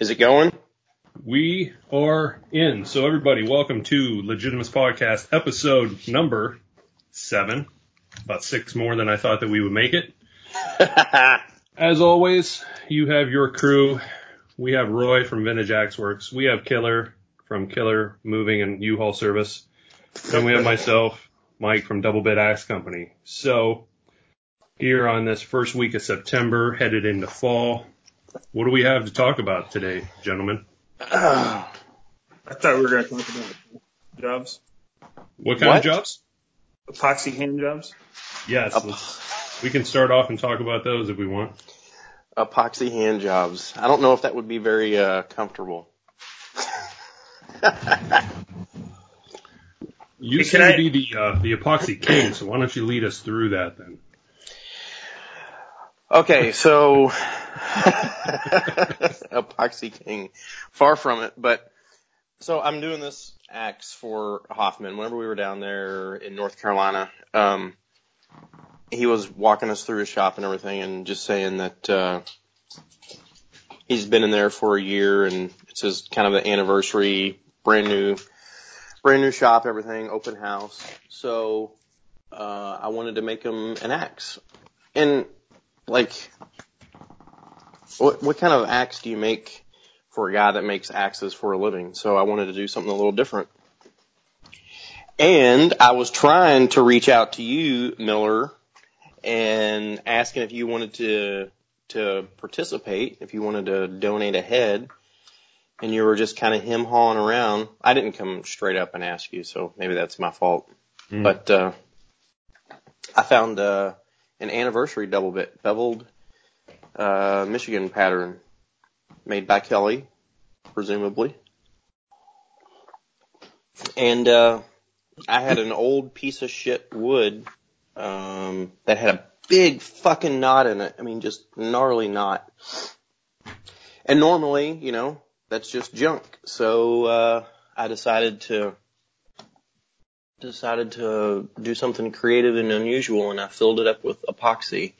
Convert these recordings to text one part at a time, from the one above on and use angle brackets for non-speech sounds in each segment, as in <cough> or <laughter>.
Is it going? We are in. So everybody, welcome to Legitimus Podcast, episode number seven. About six more than I thought that we would make it. <laughs> As always, you have your crew. We have Roy from Vintage Axe Works. We have Killer from Killer Moving and U-Haul Service. Then we have myself, Mike from Double Bit Axe Company. So here on this first week of September, headed into fall, what do we have to talk about today, gentlemen? I thought we were going to talk about jobs, What kind What? of jobs? epoxy hand jobs. Yes, Up- let's- we can start off and talk about those if we want. Epoxy hand jobs. I don't know if that would be very uh, comfortable. You Hey, seem can to be the uh, the epoxy king, so why don't you lead us through that then? Okay, so <laughs> Epoxy King, far from it, but so I'm doing this axe for Hoffman. Whenever we were down there in North Carolina, um, he was walking us through his shop and everything, and just saying that uh, he's been in there for a year, and it's his kind of the anniversary, brand new, brand new shop, everything, open house. So uh, I wanted to make him an axe, and like what what kind of axe do you make for a guy that makes axes for a living? So I wanted to do something a little different. And I was trying to reach out to you, Miller, and asking if you wanted to to participate, if you wanted to donate a head. And you were just kind of him hawing around. I didn't come straight up and ask you, so maybe that's my fault. Mm. But uh I found uh an anniversary double bit beveled uh, Michigan pattern made by Kelly, presumably. And uh, I had an old piece of shit wood um, that had a big fucking knot in it. I mean, just gnarly knot. And normally, you know, that's just junk. So uh, I decided to decided to do something creative and unusual, and I filled it up with epoxy.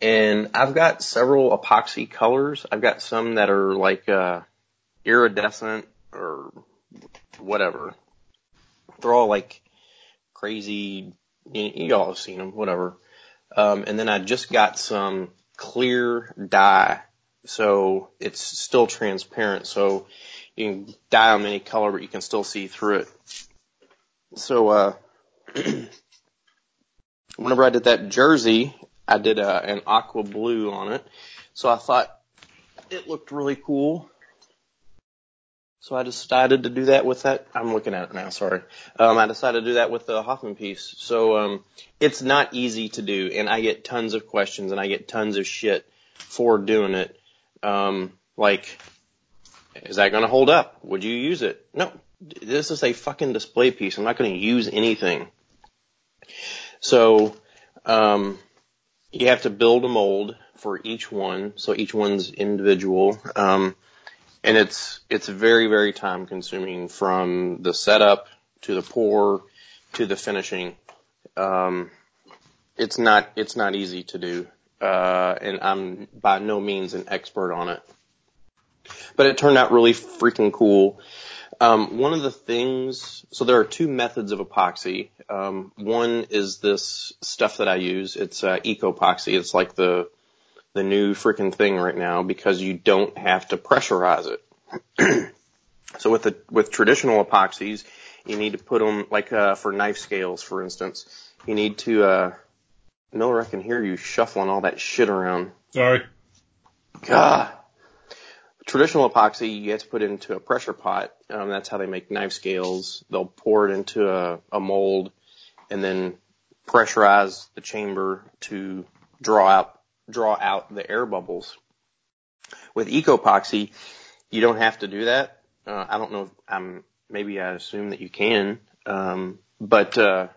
And I've got several epoxy colors. I've got some that are like uh, iridescent or whatever. They're all like crazy. You, you all have seen them, whatever. Um, and then I just got some clear dye, so it's still transparent. So you can dye them any color, but you can still see through it. So, uh, <clears throat> whenever I did that jersey, I did uh, an aqua blue on it. So I thought it looked really cool. So I decided to do that with that. I'm looking at it now, sorry. Um, I decided to do that with the Hoffman piece. So, um, it's not easy to do and I get tons of questions and I get tons of shit for doing it. Um, like, is that going to hold up? Would you use it? No, this is a fucking display piece. I'm not going to use anything. So, um, you have to build a mold for each one, so each one's individual. Um, and it's it's very very time consuming from the setup to the pour to the finishing. Um, it's not it's not easy to do, uh, and I'm by no means an expert on it. But it turned out really freaking cool. Um, one of the things, so there are two methods of epoxy. Um, one is this stuff that I use. It's uh, EcoPoxy. It's like the the new freaking thing right now because you don't have to pressurize it. <clears throat> so with the with traditional epoxies, you need to put them like uh, for knife scales, for instance. You need to. Uh, Miller, I can hear you shuffling all that shit around. Sorry. God. Traditional epoxy, you have to put into a pressure pot. Um, that's how they make knife scales. They'll pour it into a, a mold and then pressurize the chamber to draw out draw out the air bubbles. With EcoPoxy, you don't have to do that. Uh, I don't know. If, um, maybe I assume that you can, um, but uh,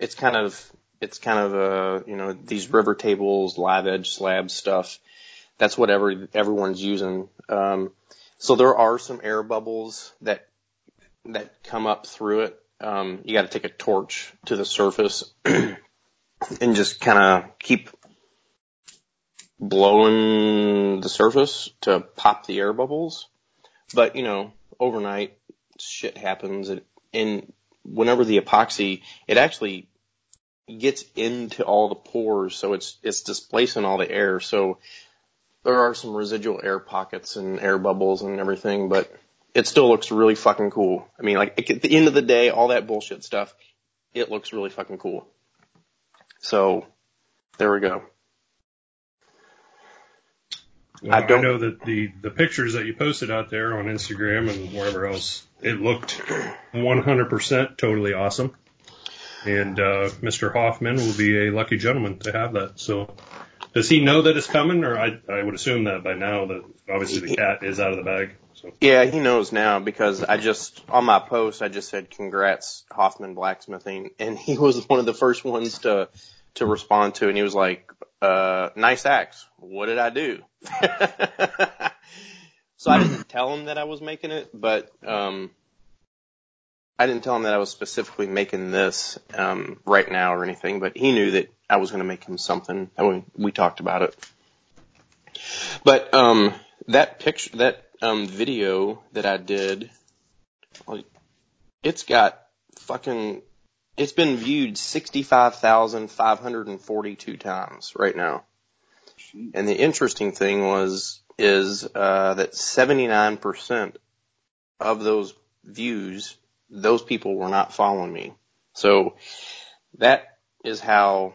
it's kind of it's kind of uh, you know these river tables, live edge slab stuff that's what every, everyone's using. Um, so there are some air bubbles that that come up through it. Um, you got to take a torch to the surface <clears throat> and just kind of keep blowing the surface to pop the air bubbles. But, you know, overnight shit happens and, and whenever the epoxy, it actually gets into all the pores, so it's, it's displacing all the air. So there are some residual air pockets and air bubbles and everything, but it still looks really fucking cool. I mean, like at the end of the day, all that bullshit stuff, it looks really fucking cool. So there we go. Well, I, I, know that the, the pictures that you posted out there on Instagram and wherever else, it looked 100% totally awesome. And, uh, Mr. Hoffman will be a lucky gentleman to have that. So does he know that it's coming or I, I would assume that by now that obviously the cat is out of the bag. So. Yeah, he knows now because I just, on my post, I just said congrats Hoffman Blacksmithing and he was one of the first ones to, to respond to and he was like, uh, nice axe. What did I do? <laughs> so I didn't tell him that I was making it, but um, I didn't tell him that I was specifically making this um, right now or anything. But he knew that I was going to make him something. We, we talked about it. But um, that picture, that um, video that I did, it's got fucking. It's been viewed 65,542 times right now. And the interesting thing was, is, uh, that 79% of those views, those people were not following me. So that is how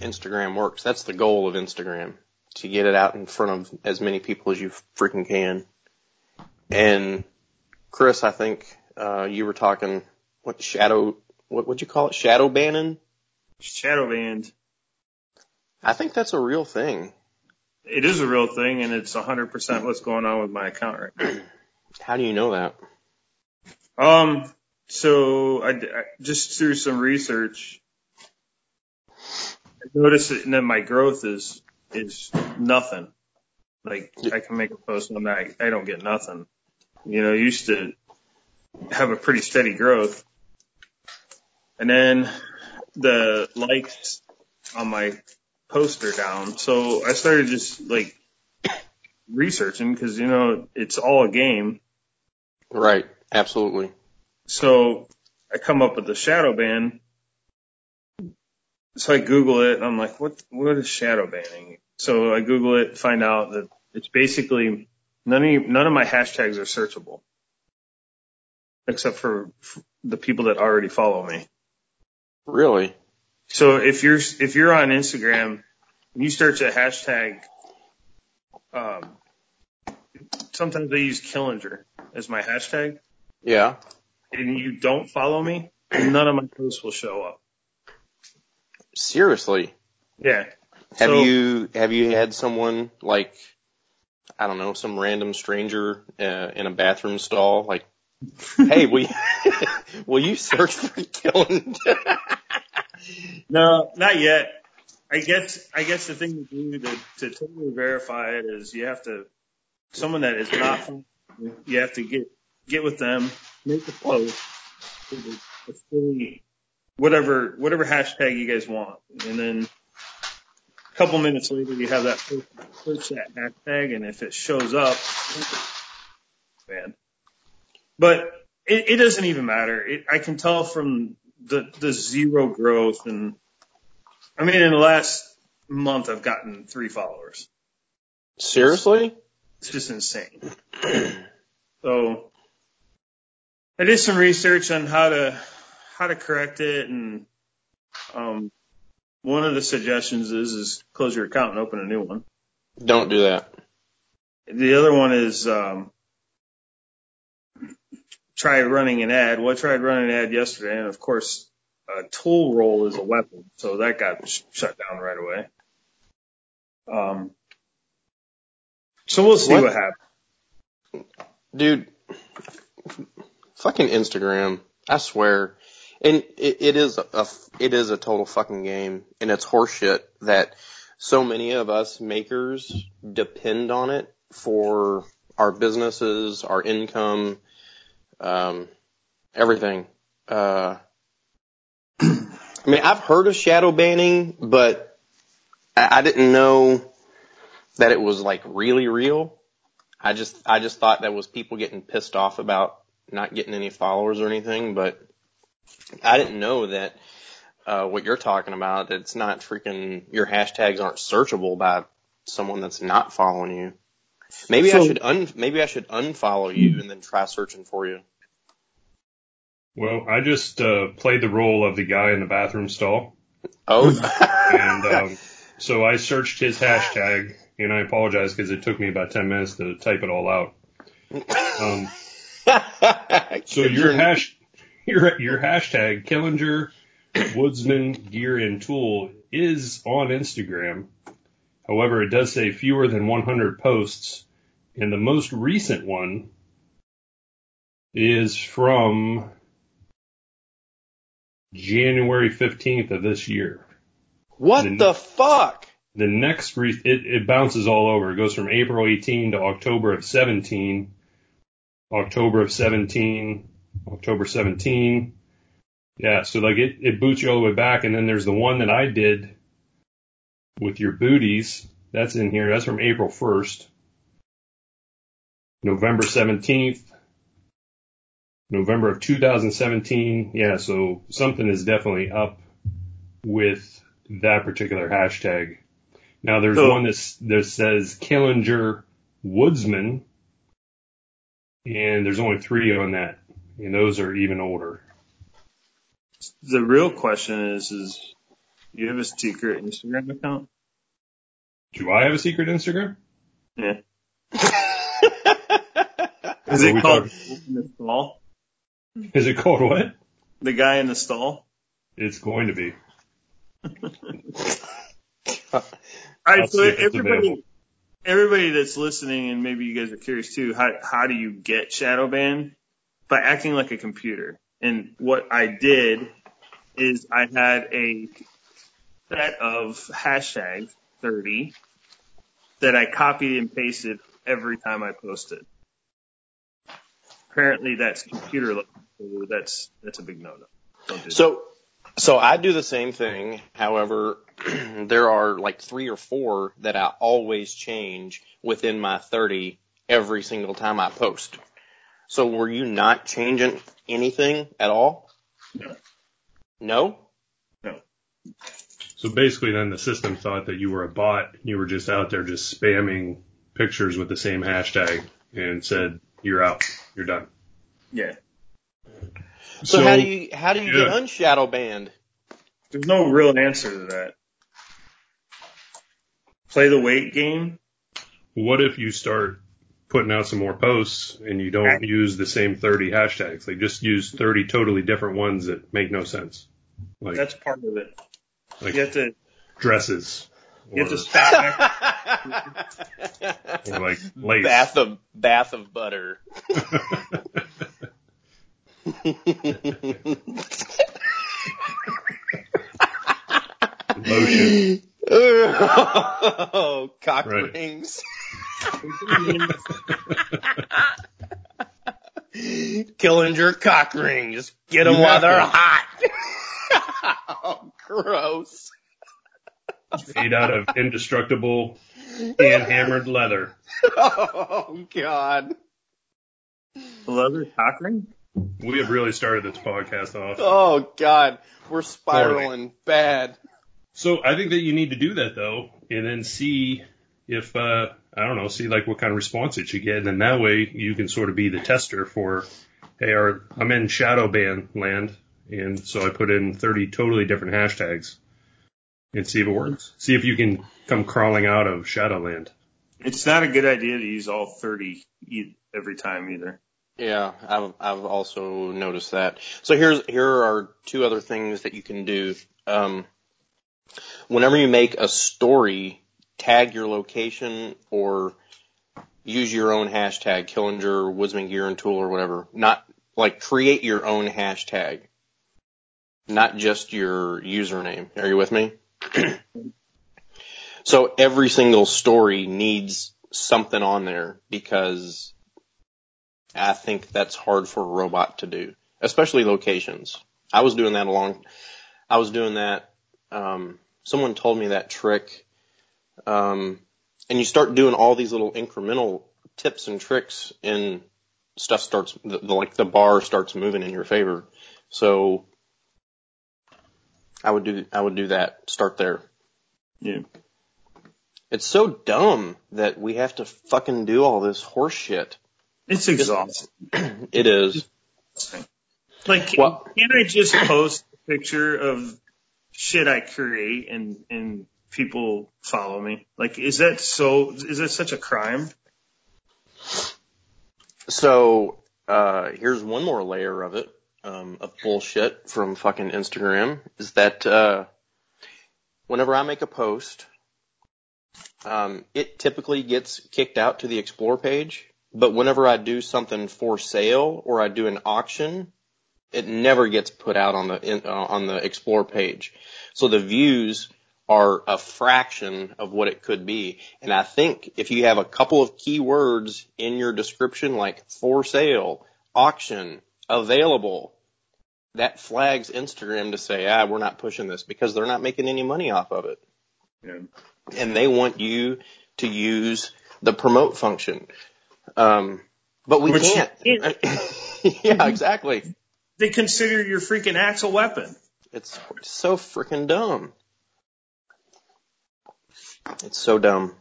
Instagram works. That's the goal of Instagram. To get it out in front of as many people as you freaking can. And Chris, I think, uh, you were talking, what shadow, what would you call it? Shadow banning? Shadow banned. I think that's a real thing. It is a real thing, and it's 100% what's going on with my account right now. <clears throat> How do you know that? Um, so I, I just through some research, I noticed that then my growth is is nothing. Like I can make a post on that, I don't get nothing. You know, I used to have a pretty steady growth, and then the likes on my poster down. So I started just like researching because, you know, it's all a game. Right. Absolutely. So I come up with the shadow ban. So I Google it and I'm like, what, what is shadow banning? So I Google it, find out that it's basically none of, none of my hashtags are searchable except for the people that already follow me. Really? So if you're if you're on Instagram and you search a hashtag, um, sometimes I use Killinger as my hashtag. Yeah. And you don't follow me, none of my posts will show up. Seriously. Yeah. Have so, you have you had someone like I don't know some random stranger uh, in a bathroom stall like, <laughs> hey, will you, <laughs> will you search for Killinger? <laughs> No, not yet. I guess I guess the thing to do to, to totally verify it is you have to someone that is not you have to get get with them, make a post, whatever whatever hashtag you guys want, and then a couple minutes later you have that search that hashtag, and if it shows up, man. But it, it doesn't even matter. It, I can tell from the the zero growth and I mean in the last month I've gotten three followers. Seriously? It's just insane. <clears throat> so I did some research on how to how to correct it and um one of the suggestions is is close your account and open a new one. Don't do that. The other one is um try running an ad. Well, I tried running an ad yesterday, and of course, a tool roll is a weapon, so that got sh- shut down right away. Um, so we'll see what, what happens. Dude, fucking Instagram, I swear. And it, it is a, it is a total fucking game, and it's horseshit that so many of us makers depend on it for our businesses, our income, um, everything. Uh, I mean, I've heard of shadow banning, but I, I didn't know that it was like really real. I just, I just thought that was people getting pissed off about not getting any followers or anything, but I didn't know that, uh, what you're talking about, it's not freaking, your hashtags aren't searchable by someone that's not following you. Maybe I should un, maybe I should unfollow you and then try searching for you. Well, I just uh, played the role of the guy in the bathroom stall, Oh, and <laughs> um, so I searched his hashtag, and I apologize because it took me about ten minutes to type it all out. <laughs> Um, so your hash, your your hashtag Killinger Woodsman Gear and Tool is on Instagram. However, it does say fewer than 100 posts, and the most recent one is from January 15th of this year. what the fuck? The next re- it, it bounces all over. It goes from April 18 to October of 17, October of 17, October 17. Yeah, so like it, it boots you all the way back. And then there's the one that I did with your booties. That's in here. That's from April 1st. November 17th. November of 2017. Yeah, so something is definitely up with that particular hashtag. Now there's So- one that's, that says Killinger Woodsman, and there's only three on that, and those are even older. The real question is, is you have a secret Instagram account? Do I have a secret Instagram? Yeah. <laughs> Is it called in the stall? Is it called what? The guy in the stall? It's going to be. All so if it's everybody, available. everybody that's listening, and maybe you guys are curious too, how how do you get shadow banned? By acting like a computer. And what I did is I had a set of hashtag 30 that I copied and pasted every time I posted. Apparently that's computer that's that's a big no-no. So I do the same thing. However, <clears throat> there are like three or four that I always change within my 30 every single time I post. So were you not changing anything at all? No. No? So basically then the system thought that you were a bot. You were just out there just spamming pictures with the same hashtag and said, you're out. You're done. Yeah. So, how do you, how do you get yeah. unshadow banned? There's no real answer to that. Play the weight game. What if you start putting out some more posts and you don't use the same 30 hashtags? Like just use 30 totally different ones that make no sense. Like, That's part of it. like You have to dresses you or, have to stack <laughs> or like lace. bath of bath of butter. <laughs> <laughs> Lotion. Oh, <laughs> cock Right. rings. <laughs> Killinger cock ring. Just get them while they're hot. <laughs> oh, gross. made out of indestructible and hammered leather. Oh, God. leather cock ring. We have really started this podcast off. Oh, God. We're spiraling bad. So I think that you need to do that though, and then see if uh I don't know, see like what kind of response it you get, and then that way you can sort of be the tester for, hey, our, I'm in shadow ban land, and so I put in 30 totally different hashtags, and see if it works. See if you can come crawling out of Shadowland. It's not a good idea to use all 30 e- every time either. Yeah, I've I've also noticed that. So here's here are two other things that you can do. Um, whenever you make a story, tag your location or use your own hashtag, Killinger, Woodsman Gear and Tool or whatever. Not like create your own hashtag, not just your username. Are you with me? <clears throat> so every single story needs something on there because I think that's hard for a robot to do, especially locations. I was doing that along, I was doing that, um, someone told me that trick Um, and you start doing all these little incremental tips and tricks and stuff starts, the, the, like the bar starts moving in your favor. So I would do, I would do that. Start there. Yeah. It's so dumb that we have to fucking do all this horse shit. It's exhausting. <clears throat> It is. Like, Well- can't I just post a picture of shit I create and and people follow me? Like, is that so? Is that such a crime? So, uh, here's one more layer of it, um, of bullshit from fucking Instagram is that, uh, whenever I make a post, um, it typically gets kicked out to the explore page, but whenever I do something for sale or I do an auction, it never gets put out on the, in, uh, on the explore page. So the views are a fraction of what it could be. And I think if you have a couple of keywords in your description like for sale, auction, available, that flags Instagram to say, ah, we're not pushing this because they're not making any money off of it. Yeah. And they want you to use the promote function. Um, but we Which can't. <laughs> yeah, exactly. They consider your freaking axe a weapon. It's so freaking dumb. It's so dumb.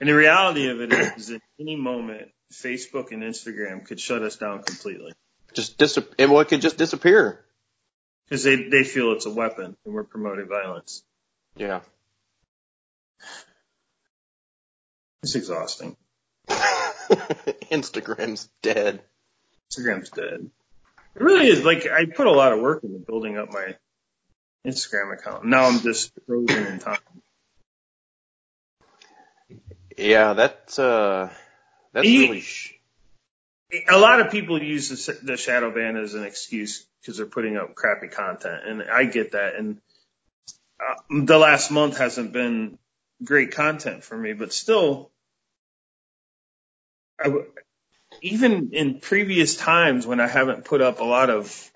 And the reality of it is, at any moment, Facebook and Instagram could shut us down completely Just dis- it, well, it could just disappear. because they they feel it's a weapon and we're promoting violence. Yeah. It's exhausting. <laughs> Instagram's dead. Instagram's dead. It really is. Like I put a lot of work into building up my Instagram account. Now I'm just frozen in time. Yeah, that's uh, that's You- really. Sh- A lot of people use the, the shadow ban as an excuse because they're putting up crappy content, and I get that. And uh, the last month hasn't been great content for me, but still, I w- even in previous times when I haven't put up a lot of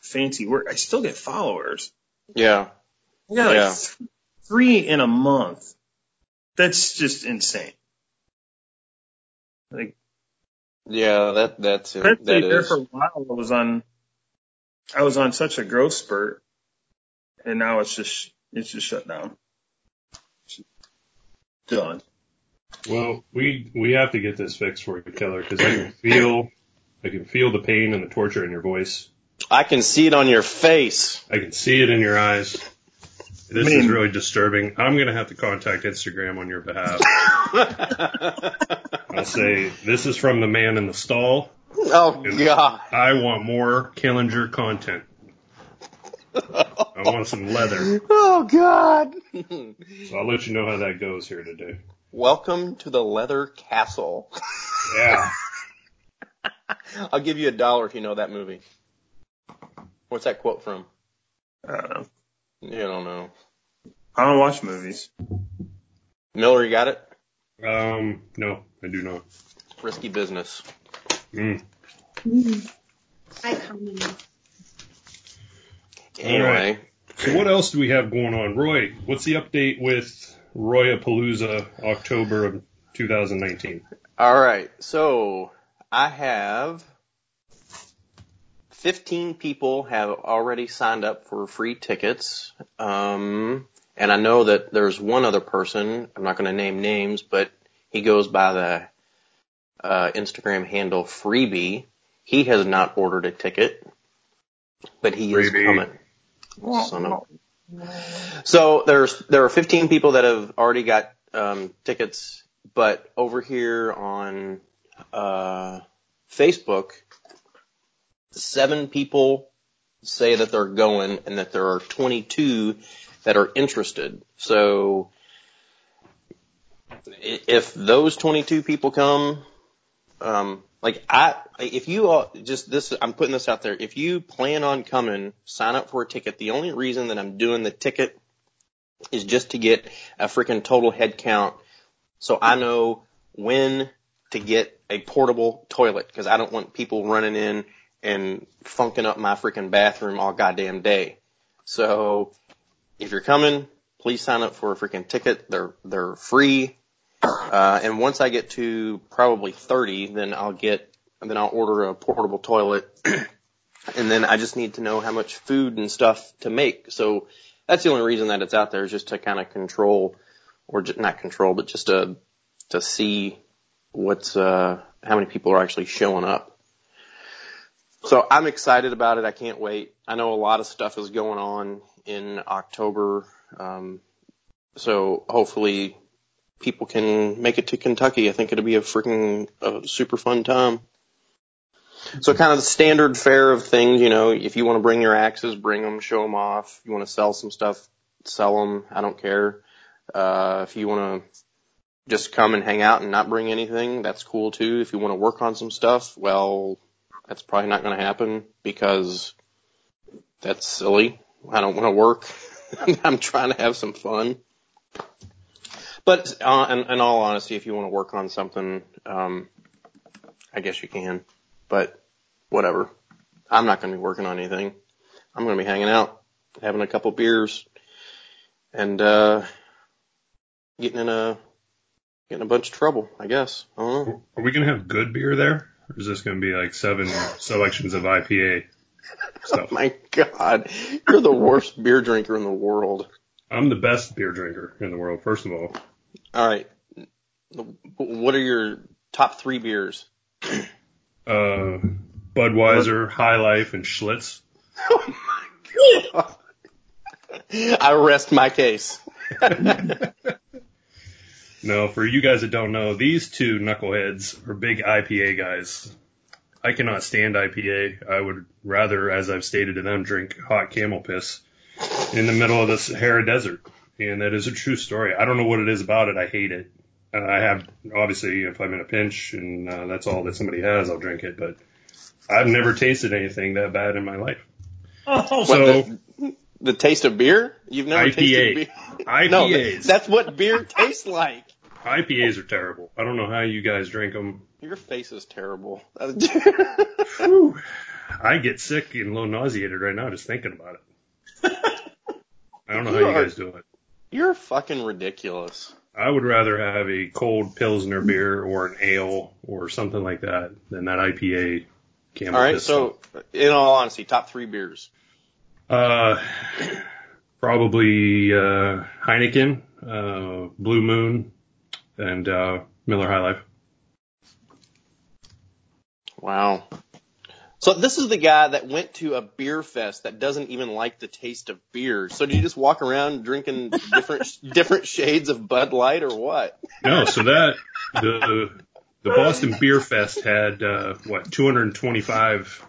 fancy work, I still get followers. yeah, got like Yeah. th- three in a month. That's just insane. Like, yeah, that that's it. especially That there is. for a while, I was on, I was on such a growth spurt, and now it's just, it's just shut down. Done. Well, we we have to get this fixed for you, Keller, because I can feel I can feel the pain and the torture in your voice. I can see it on your face. I can see it in your eyes. This I mean- is really disturbing. I'm gonna have to contact Instagram on your behalf. <laughs> I'll say this is from the man in the stall. oh God. I want more Killinger content. I want some leather. <laughs> Oh God. So I'll let you know how that goes here today. Welcome to the Leather Castle. Yeah. <laughs> I'll give you a dollar if you know that movie. What's that quote from? I don't know. You don't know. I don't watch movies. Miller, you got it? Um, no, I do not. Risky business. Mm. I comment. Anyway, So what else do we have going on? Roy, what's the update with Royapalooza October of 2019? all right. So I have 15 people have already signed up for free tickets. Um, and I know that there's one other person. I'm not going to name names, but he goes by the uh, Instagram handle Freebie. He has not ordered a ticket, but he is Freebie. coming. Son of- So there's there are 15 people that have already got um, tickets, but over here on uh, Facebook, seven people say that they're going, and that there are 22 that are interested. So if those 22 people come, um, like I, if you all just this, I'm putting this out there. If you plan on coming, sign up for a ticket. The only reason that I'm doing the ticket is just to get a freaking total head count, so I know when to get a portable toilet because I don't want people running in and funking up my freaking bathroom all goddamn day. So if you're coming, please sign up for a freaking ticket. They're they're free. Uh, and once I get to probably 30, then I'll get then I'll order a portable toilet. <clears throat> and then I just need to know how much food and stuff to make. So that's the only reason that it's out there is just to kind of control or just, not control, but just to to see what's uh how many people are actually showing up. So I'm excited about it. I can't wait. I know a lot of stuff is going on in October. Um, so hopefully people can make it to Kentucky. I think it'll be a freaking uh, super fun time. So kind of the standard fare of things, you know, if you want to bring your axes, bring them, show them off. You want to sell some stuff, sell them. I don't care. Uh, if you want to just come and hang out and not bring anything, that's cool too. If you want to work on some stuff, well, that's probably not going to happen because that's silly. I don't want to work. <laughs> I'm trying to have some fun. But uh, in, in all honesty, if you want to work on something, um, I guess you can. But whatever. I'm not going to be working on anything. I'm going to be hanging out, having a couple beers, and uh, getting in a getting a bunch of trouble. I guess. I don't know. Are we gonna have good beer there, or is this gonna be like seven selections of IPA stuff? Oh <laughs> my God, you're the worst beer drinker in the world. I'm the best beer drinker in the world. First of all, All right, what are your top three beers? uh, Budweiser, High Life, and Schlitz. <laughs> Oh my God. I rest my case. <laughs> No, for you guys that don't know, these two knuckleheads are big IPA guys. I cannot stand IPA. I would rather, as I've stated to them, drink hot camel piss in the middle of the Sahara Desert. And that is a true story. I don't know what it is about it. I hate it. Uh, I have, obviously, if I'm in a pinch and uh, that's all that somebody has, I'll drink it. But I've never tasted anything that bad in my life. Oh, So, the, the taste of beer? You've never IPA. tasted beer? No, IPAs. that's what beer tastes like. IPAs are terrible. I don't know how you guys drink them. Your face is terrible. <laughs> Whew. I get sick and a little nauseated right now just thinking about it. <laughs> I don't know how You you are- guys do it. You're fucking ridiculous. I would rather have a cold Pilsner beer or an ale or something like that than that IPA camel All right, piss so in all honesty, top three beers. Uh, probably, uh, Heineken, uh, Blue Moon, and, uh, Miller High Life. Wow. So this is the guy that went to a beer fest that doesn't even like the taste of beer. So do you just walk around drinking different <laughs> different shades of Bud Light or what? No, so that, the, the Boston Beer Fest had, uh, what, 225,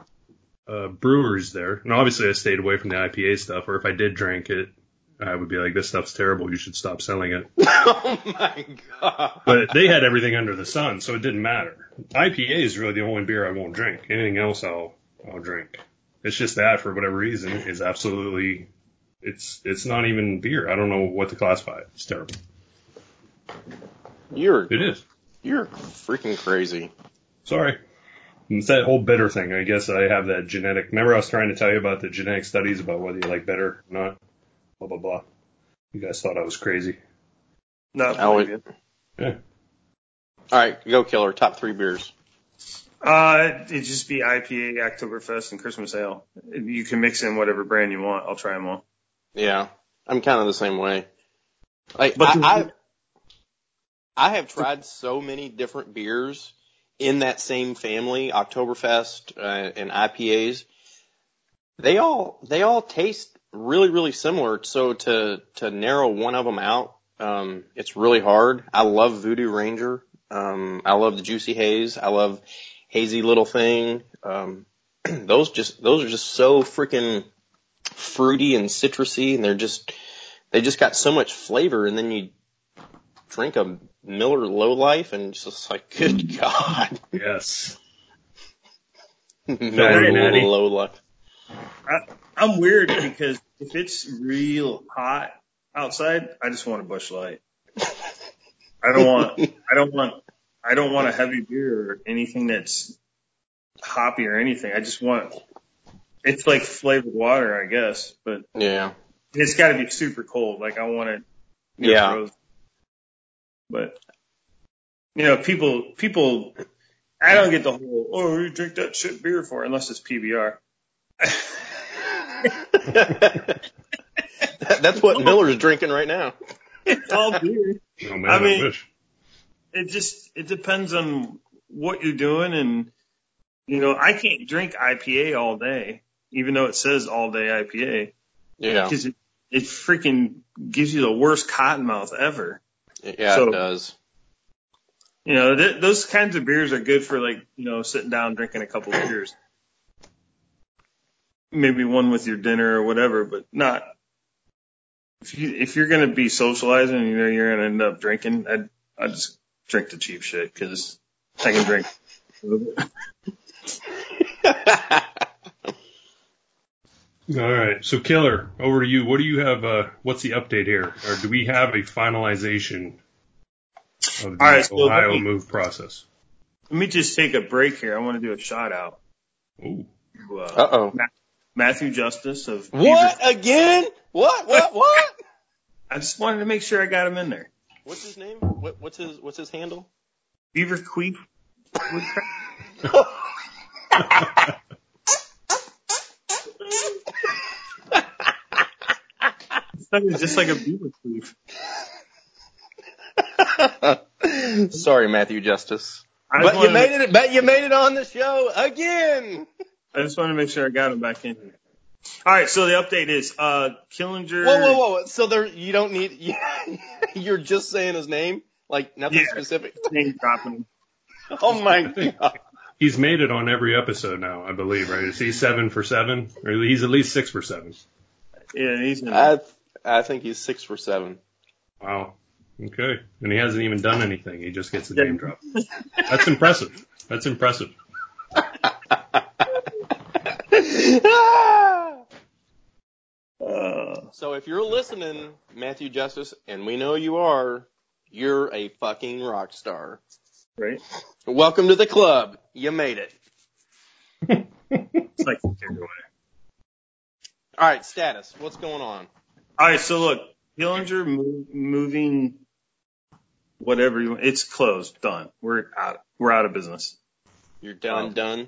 uh, brewers there. And obviously I stayed away from the IPA stuff, or if I did drink it, I would be like, this stuff's terrible. You should stop selling it. <laughs> oh my god. But they had everything under the sun, so it didn't matter. IPA is really the only beer I won't drink. Anything else I'll, I'll drink. It's just that for whatever reason is absolutely, it's, it's not even beer. I don't know what to classify it. It's terrible. You're It is. you're freaking crazy. Sorry. It's that whole bitter thing. I guess I have that genetic. Remember I was trying to tell you about the genetic studies about whether you like bitter or not? Blah, blah, blah. You guys thought I was crazy. not I would- believe. Yeah. All right, go killer. Top three beers. Uh, it'd just be IPA, Oktoberfest, and Christmas Ale. You can mix in whatever brand you want. I'll try them all. Yeah, I'm kind of the same way. Like But I, the- I, I have tried so many different beers in that same family, Oktoberfest uh, and IPAs. They all they all taste really really similar. So to to narrow one of them out, um, it's really hard. I love Voodoo Ranger. Um, I love the Juicy Haze. I love Hazy Little Thing. Um, <clears throat> those just those are just so freaking fruity and citrusy, and they're just they just got so much flavor. And then you drink a Miller Low Life, and it's just like, good <laughs> God, Yes. <laughs> Miller Low Life. I'm weird because if it's real hot outside, I just want a Busch Light. I don't want, I don't want, I don't want a heavy beer or anything that's hoppy or anything. I just want, it's like flavored water, I guess, but Yeah. It's got to be super cold. Like I want it. Yeah. frozen. But you know, people people. I don't get the whole oh you drink that shit beer for unless it's PBR. <laughs> <laughs> That's what Miller's drinking right now. it's all beer. Oh man, I I, mean- wish. It just it depends on what you're doing and you know I can't drink IPA all day even though it says all day IPA Yeah. because it, it freaking gives you the worst cotton mouth ever. Yeah, So- it does. You know, th- those kinds of beers are good for like, you know, sitting down drinking a couple of beers. Maybe one with your dinner or whatever, but not if you if you're gonna be socializing you know you're gonna end up drinking, I'd I'd just drink the cheap shit because I can drink. <laughs> All right, so Killer, over to you. What do you have? Uh, what's the update here, or do we have a finalization of the All right, so Ohio me- move process? Let me just take a break here. I want to do a shout out Ooh, uh, Uh oh. Matthew Justice of What Beaver- again? What? What? <laughs> What? I just wanted to make sure I got him in there. What's his name? What, what's his What's his handle? Beaver Queef. It's just like a beaver queef. <laughs> Sorry, Matthew Justice. I But you wanted made it. But you made it on the show again. <laughs> I just want to make sure I got him back in here. All right, so the update is uh Killinger. Whoa, whoa, whoa! So there, you don't need. <laughs> You're just saying his name, like nothing Yeah. specific. <laughs> Name dropping. Oh my god! he's made it on every episode now, I believe, right? Is he seven for seven, or he's at least six for seven? Yeah, he's in. I I think he's six for seven. Wow. Okay, and he hasn't even done anything. He just gets a name drop. That's impressive. That's impressive. uh, <laughs> so if you're listening, Matthew Justice, and we know you are, you're a fucking rock star. right. Welcome to the club. You made it. It's like everywhere. All right, status. What's going on? All right, so look, Killinger move, moving. Whatever you. It's closed. Done. We're out. We're out of business. You're done, Um, done.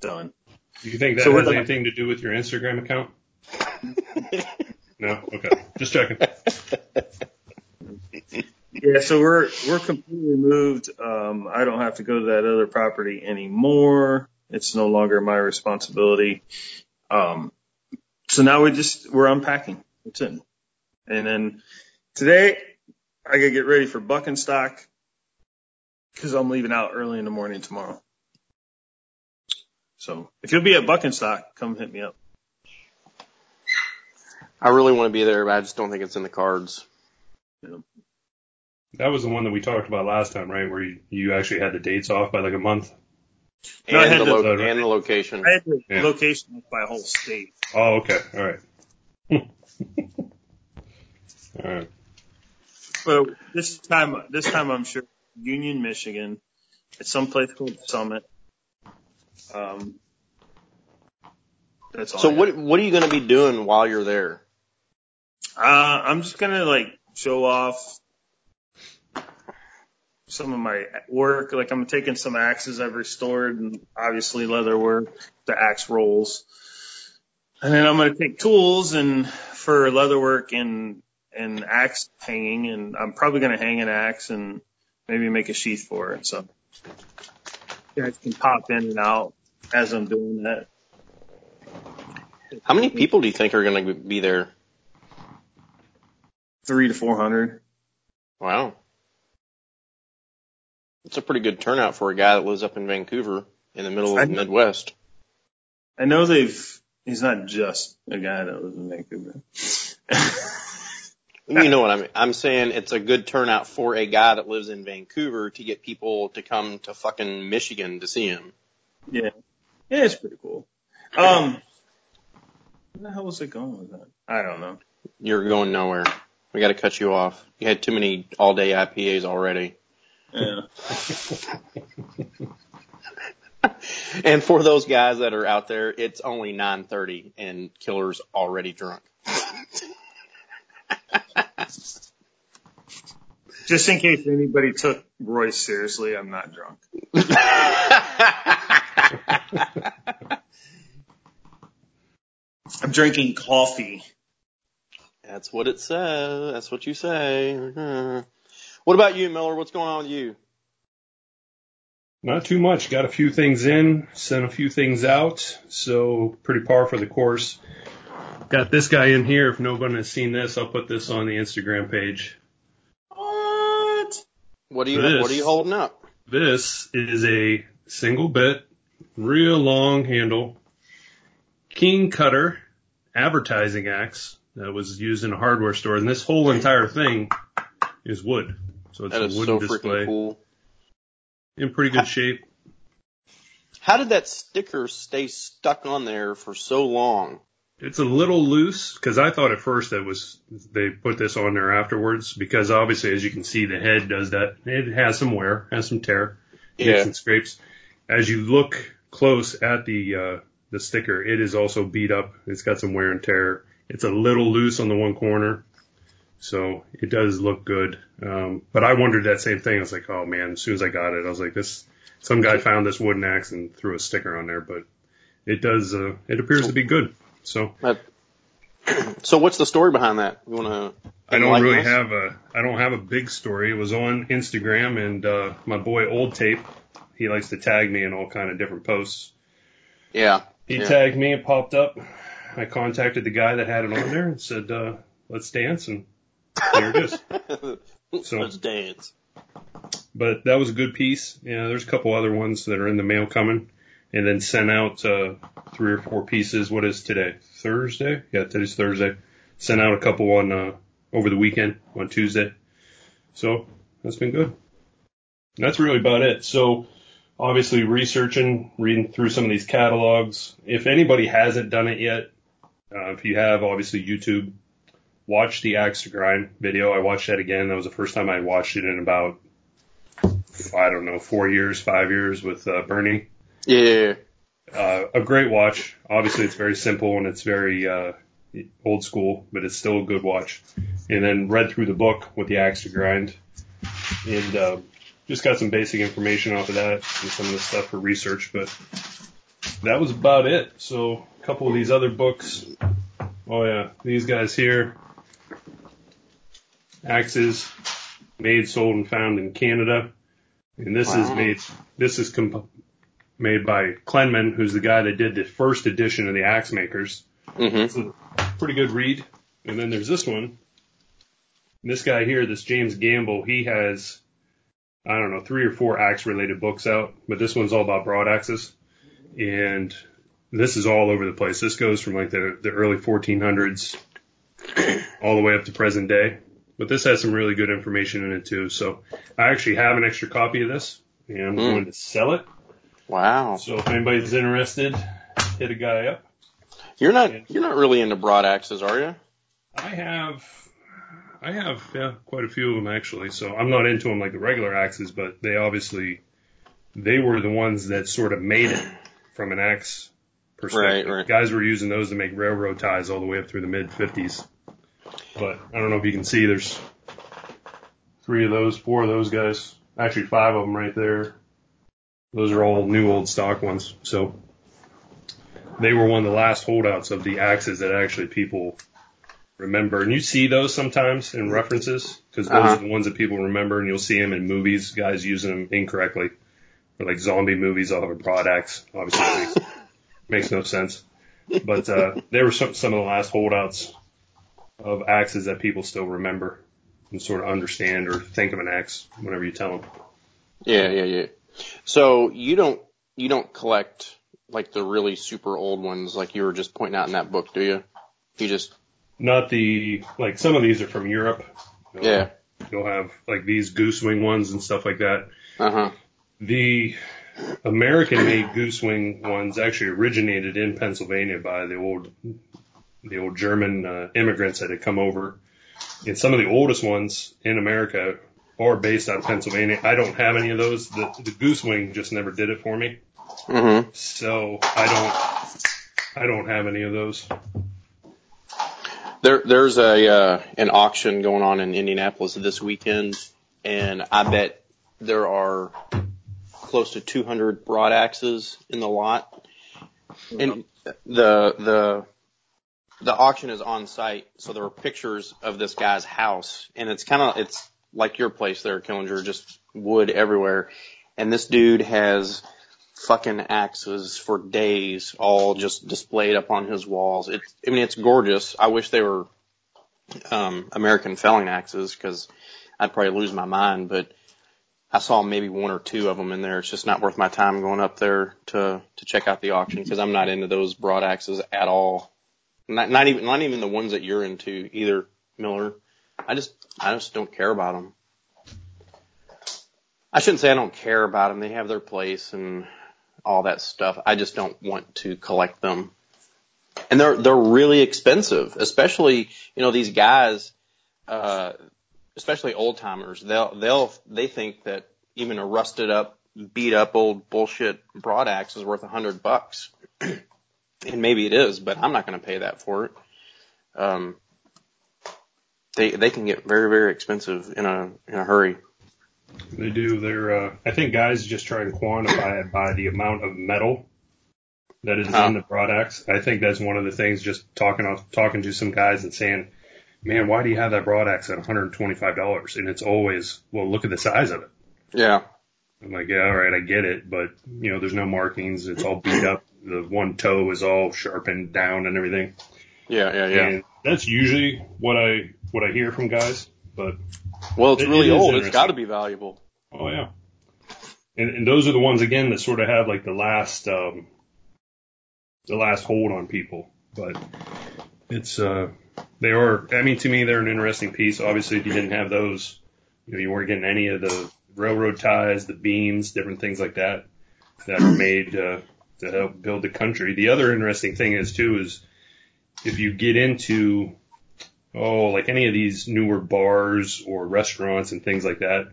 Done. Do you think that So we're has done. anything to do with your Instagram account? <laughs> No. Okay, just checking. Yeah, so we're we're completely moved. Um, I don't have to go to that other property anymore. It's no longer my responsibility. Um, so now we just we're unpacking. That's it. And then today I gotta get ready for bucking stock because I'm leaving out early in the morning tomorrow. So if you'll be at bucking stock, come hit me up. I really want to be there, but I just don't think it's in the cards. That was the one that we talked about last time, right? Where you, you actually had the dates off by like a month. No, I And, had the, to- lo- uh, and the location. I had the Yeah. location by a whole state. Oh, okay. All right. <laughs> All right. But this time, this time I'm sure Union, Michigan, at some place called Summit. Um, that's all. So what what are you going to be doing while you're there? Uh, I'm just gonna like show off some of my work. Like I'm taking some axes I've restored and obviously leather work, the axe rolls. And then I'm gonna take tools and for leather work and and axe hanging and I'm probably gonna hang an axe and maybe make a sheath for it. So you guys can pop in and out as I'm doing that. How many people do you think are going to be there? Three to four hundred. Wow. It's a pretty good turnout for a guy that lives up in Vancouver in the middle of the. Midwest. I know they've. He's not just a guy that lives in Vancouver. <laughs> You know what I mean? I'm saying it's a good turnout for a guy that lives in Vancouver to get people to come to fucking Michigan to see him. yeah, yeah, it's pretty cool. Um, where the hell was it going with that? I don't know. You're going nowhere. We got to cut you off. You had too many all day IPAs already. Yeah. <laughs> and for those guys that are out there, it's only 9:30 and Killer's already drunk. Just in case anybody took Roy seriously, I'm not drunk. <laughs> <laughs> I'm drinking coffee. That's what it says. That's what you say. <laughs> What about you, Miller? What's going on with you? Not too much. Got a few things in, sent a few things out, so pretty par for the course. Got this guy in here. If nobody has seen this, I'll put this on the Instagram page. What? What are you This. What are you holding up? This is a single bit, real long handle, King Cutter advertising axe that was used in a hardware store, and this whole entire thing is wood. So it's That a wooden so display cool. in pretty good shape. How did that sticker stay stuck on there for so long? It's a little loose because I thought at first that was they put this on there afterwards because obviously as you can see the head does that. It has some wear, has some tear, Yeah. and scrapes. As you look close at the uh, the sticker, it is also beat up. It's got some wear and tear. It's a little loose on the one corner, so it does look good. Um, but I wondered that same thing. I was like, oh man, as soon as I got it, I was like, this. Some guy found this wooden axe and threw a sticker on there, but it does. Uh, it appears to be good. So <clears throat> So what's the story behind that? You want to? I don't really have a I don't have a big story. It was on Instagram and uh my boy Old Tape, he likes to tag me in all kind of different posts. Yeah. He Yeah. tagged me, it popped up. I contacted the guy that had it on there and said, uh, let's dance and there it is. <laughs> So- Let's dance. But that was a good piece. Yeah, there's a couple other ones that are in the mail coming. And then sent out uh three or four pieces. What is today? Thursday? Yeah, today's Thursday. Sent out a couple on uh over the weekend on Tuesday. So that's been good. That's really about it. So obviously researching, reading through some of these catalogs. If anybody hasn't done it yet, uh, if you have, obviously YouTube, watch the Axe to Grind video. I watched that again. That was the first time I watched it in about, I don't know, four years, five years with uh, Bernie. Yeah. Uh, a great watch. Obviously, it's very simple and it's very uh, old school, but it's still a good watch. And then read through the book with the axe to grind, and uh, just got some basic information off of that and some of the stuff for research. But that was about it. So a couple of these other books. Oh yeah, these guys here. Axes, made, sold, and found in Canada. And this is made. This is comp- made by Klenman, who's the guy that did the first edition of the Axe Makers. hmm It's a pretty good read. And then there's this one. This guy here, this James Gamble, he has, I don't know, three or four axe related books out, but this one's all about broad axes. And this is all over the place. This goes from like the, the early 1400s all the way up to present day. But this has some really good information in it too. So I actually have an extra copy of this and I'm Mm. going to sell it. Wow. So if anybody's interested, hit a guy up. You're not you're not really into broad axes, are you? I have, I have, yeah, quite a few of them actually. So I'm not into them like the regular axes, but they obviously, they were the ones that sort of made it from an axe perspective. Right, right. Guys were using those to make railroad ties all the way up through the mid 50s. But I don't know if you can see, there's three of those, four of those guys, actually five of them right there. Those are all new old stock ones. So they were one of the last holdouts of the axes that actually people remember. And you see those sometimes in references because those Uh-huh. are the ones that people remember and you'll see them in movies, guys using them incorrectly. Or like zombie movies, all will have a broad axe. Obviously makes, <laughs> makes no sense. But, uh, they were some, some of the last holdouts of axes that people still remember and sort of understand or think of an axe whenever you tell them. Yeah, yeah, yeah. So you don't you don't collect like the really super old ones like you were just pointing out in that book, do you? You just Not the, like some of these are from Europe. You know, yeah. You'll have like these goose wing ones and stuff like that. Uh huh. The American made goose wing ones actually originated in Pennsylvania by the old, the old German uh, immigrants that had come over. And some of the oldest ones in America are based out of Pennsylvania. I don't have any of those. The, the goose wing just never did it for me. Mhm. So I don't, I don't have any of those. There there's a uh, an auction going on in Indianapolis this weekend, and I bet there are close to 200 broad axes in the lot. And the the the auction is on site, so there are pictures of this guy's house, and it's kind of it's like your place there, Killinger, just wood everywhere. And this dude has fucking axes for days, all just displayed up on his walls. It's, I mean, it's gorgeous. I wish they were um, American felling axes because I'd probably lose my mind. But I saw maybe one or two of them in there. It's just not worth my time going up there to to check out the auction because I'm not into those broad axes at all. Not, not even not even the ones that you're into either, Miller. I just I just don't care about them. I shouldn't say I don't care about them. They have their place and all that stuff. I just don't want to collect them. And they're they're really expensive, especially you know these guys, uh, especially old timers. They'll they'll they think that even a rusted up, beat up old bullshit broad axe is worth a hundred bucks, <clears throat> and maybe it is, but I'm not going to pay that for it. Um, they they can get very very expensive in a in a hurry. They do. They're. Uh, I think guys just try and quantify it by the amount of metal that is Huh. in the broad axe. I think that's one of the things. Just talking off, talking to some guys and saying, "Man, why do you have that broad axe at 125 dollars?" And it's always, "Well, look at the size of it." Yeah, I'm like, "Yeah, all right, I get it, but you know, there's no markings. It's all beat up. The one toe is all sharpened down and everything." yeah, yeah, yeah. And that's usually what I what I hear from guys. But Well, it's It- really it old. It's got to be valuable. Oh yeah. And, and those are the ones again that sort of have like the last, um, the last hold on people. But it's, uh, they are, I mean, to me, they're an interesting piece. Obviously, if you didn't have those, you know, you weren't getting any of the railroad ties, the beams, different things like that that are made, uh, to help build the country. The other interesting thing is too, is if you get into, oh, like any of these newer bars or restaurants and things like that,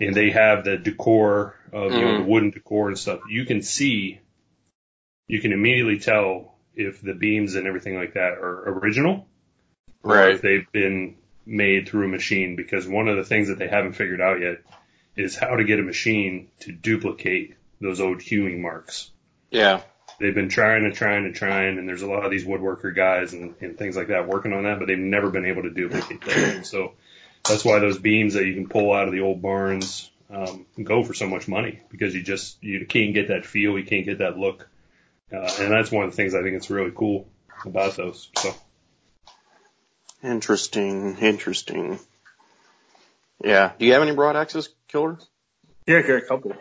and they have the decor of you know Mhm. the wooden decor and stuff. You can see, you can immediately tell if the beams and everything like that are original, or Right. if they've been made through a machine. Because one of the things that they haven't figured out yet is how to get a machine to duplicate those old hewing marks. Yeah. They've been trying and trying and trying, and there's a lot of these woodworker guys and, and things like that working on that, but they've never been able to duplicate that. So that's why those beams that you can pull out of the old barns um, go for so much money because you just you can't get that feel, you can't get that look, uh, and that's one of the things I think it's really cool about those. So Interesting. Interesting. Yeah. Do you have any broad axes, Killer? Yeah, I got a couple.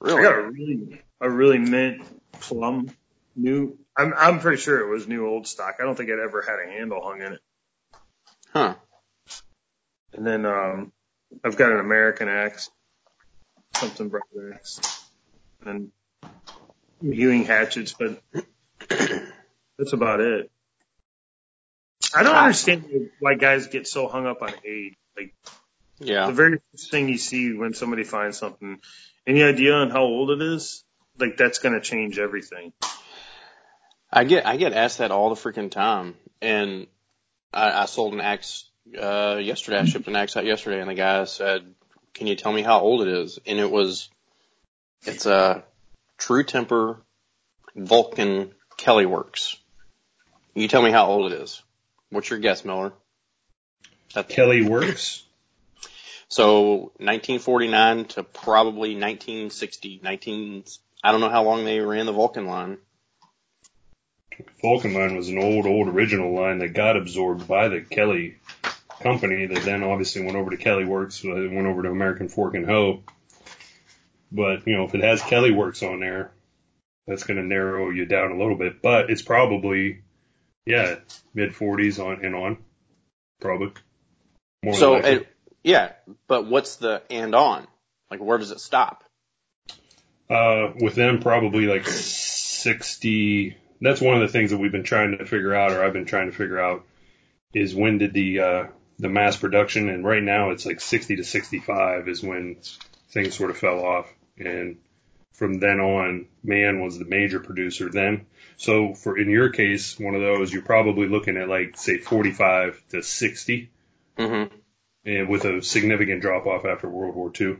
Really? I got a really, a really mint Plumb new. I'm, I'm pretty sure it was new old stock. I don't think it ever had a handle hung in it. Huh. And then, um, I've got an American axe, something brother axe, and hewing hatchets, but <clears throat> that's about it. I don't understand why guys get so hung up on age. Like Yeah. the very first thing you see when somebody finds something, any idea on how old it is? Like that's going to change everything. I get I get asked that all the freaking time, and I, I sold an axe uh, yesterday. I shipped an axe out yesterday, and the guy said, "Can you tell me how old it is?" And it was, it's a True Temper Vulcan Kelly Works. You tell me how old it is. What's your guess, Miller? That's, Kelly works. So 1949 to probably 1960, 19. I don't know how long they ran the Vulcan line. Vulcan line was an old, old original line that got absorbed by the Kelly company that then obviously went over to Kelly Works, uh, went over to American Fork and Hoe. But, you know, if it has Kelly Works on there, that's going to narrow you down a little bit, but it's probably, yeah, mid 40s on and on. Probably. More So, it, yeah, but what's the and on? Like, where does it stop? Uh, with them, probably like 60. That's one of the things that we've been trying to figure out, or I've been trying to figure out, is when did the uh, the mass production, and right now it's like 60 to 65 is when things sort of fell off, and from then on, Mann was the major producer then. So for in your case, one of those, you're probably looking at like say 45 to 60. hmm and with a significant drop off after World War II.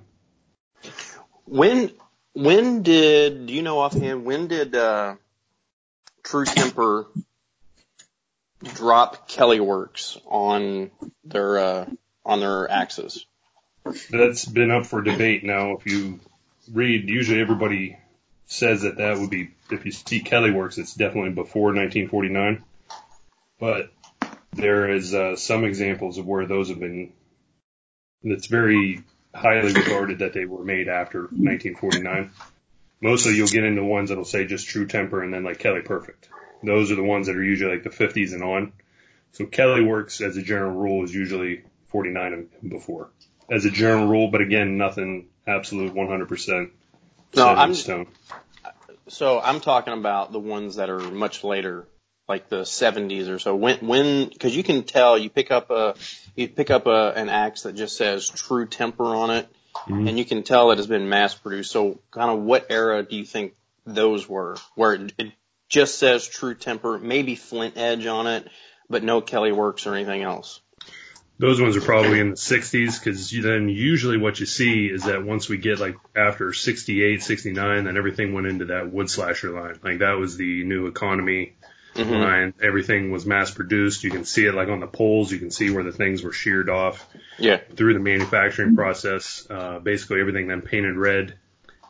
When when did do you know offhand when did uh, True Temper drop Kelly Works on their uh, on their axes? That's been up for debate now. If you read, usually everybody says that that would be if you see Kelly Works, it's definitely before 1949. But there is uh, some examples of where those have been. It's very highly regarded that they were made after 1949. Mostly you'll get into ones that'll say just True Temper and then like Kelly Perfect. Those are the ones that are usually like the 50s and on. So Kelly Works as a general rule is usually 49 and before. As a general rule, but again, nothing absolute 100% No, I'm- stone. So I'm talking about the ones that are much later, like the 70s or so. When when because you can tell you pick up a you pick up a an axe that just says True Temper on it, Mhm. and you can tell it has been mass produced. So kind of what era do you think those were, where it, it just says True Temper, maybe Flint Edge on it, but no Kelly Works or anything else? Those ones are probably in the 60s because then usually what you see is that once we get like after 68, 69, then everything went into that wood slasher line. Like that was the new economy Mhm. line. Everything was mass produced. You can see it like on the poles. You can see where the things were sheared off Yeah. through the manufacturing process. Uh, basically everything then painted red.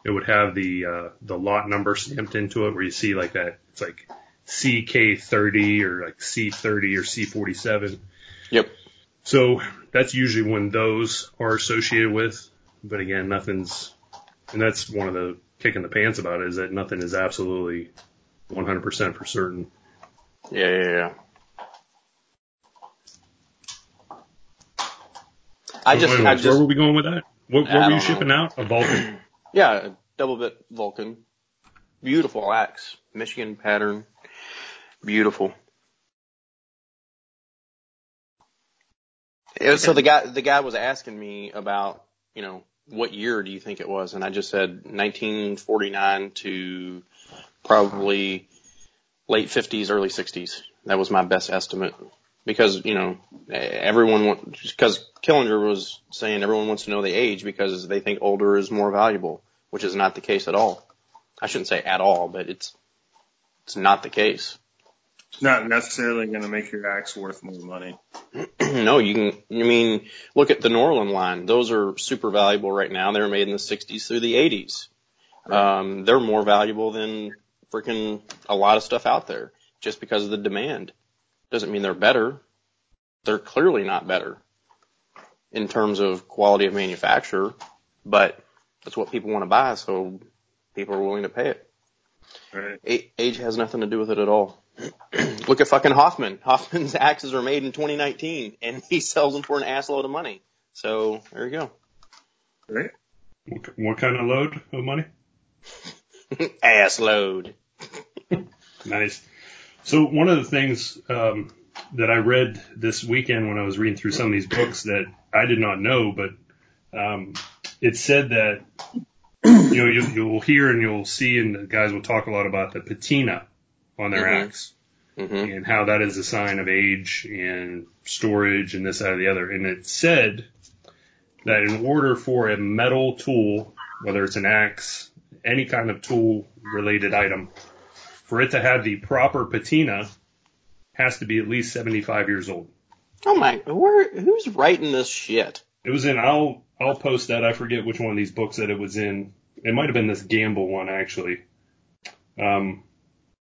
It would have the, uh, the lot number stamped into it where you see like that. It's like CK30 or like C30 or C47. Yep. So that's usually when those are associated with, but again, nothing's, and that's one of the kick in the pants about it is that nothing is absolutely 100% for certain. Yeah, yeah, yeah. I just, Wait, I just, where were we going with that? What, what were you don't shipping out? A Vulcan? <clears throat> Yeah, a double bit Vulcan. Beautiful axe. Michigan pattern. Beautiful. Yeah, So the guy, the guy was asking me about, you know, what year do you think it was? And I just said 1949 to probably late 50s, early 60s. That was my best estimate. Because, you know, everyone, because Killinger was saying everyone wants to know the age because they think older is more valuable, which is not the case at all. I shouldn't say at all, but it's, it's not the case. It's not necessarily going to make your axe worth more money. <clears throat> no, you can, I mean, look at the Norlund line. Those are super valuable right now. They were made in the 60s through the 80s. Um, they're more valuable than freaking a lot of stuff out there just because of the demand. Doesn't mean they're better. They're clearly not better in terms of quality of manufacture, but that's what people want to buy, so people are willing to pay it. Right. A- age has nothing to do with it at all. <clears throat> Look at fucking Hoffman. <laughs> Hoffman's axes are made in 2019, and he sells them for an assload of money. So there you go. Right. What, what kind of load of money? <laughs> Assload. Nice. So one of the things um, that I read this weekend when I was reading through some of these books that I did not know, but um, it said that you know you'll, you'll hear and you'll see, and the guys will talk a lot about the patina on their Mhm. axe hmm and how that is a sign of age and storage and this that or the other. And it said that in order for a metal tool, whether it's an axe, any kind of tool related item, for it to have the proper patina, has to be at least 75 years old. Oh my, where, who's writing this shit? It was in, I'll, I'll post that. I forget which one of these books that it was in. It might have been this Gamble one actually. Um,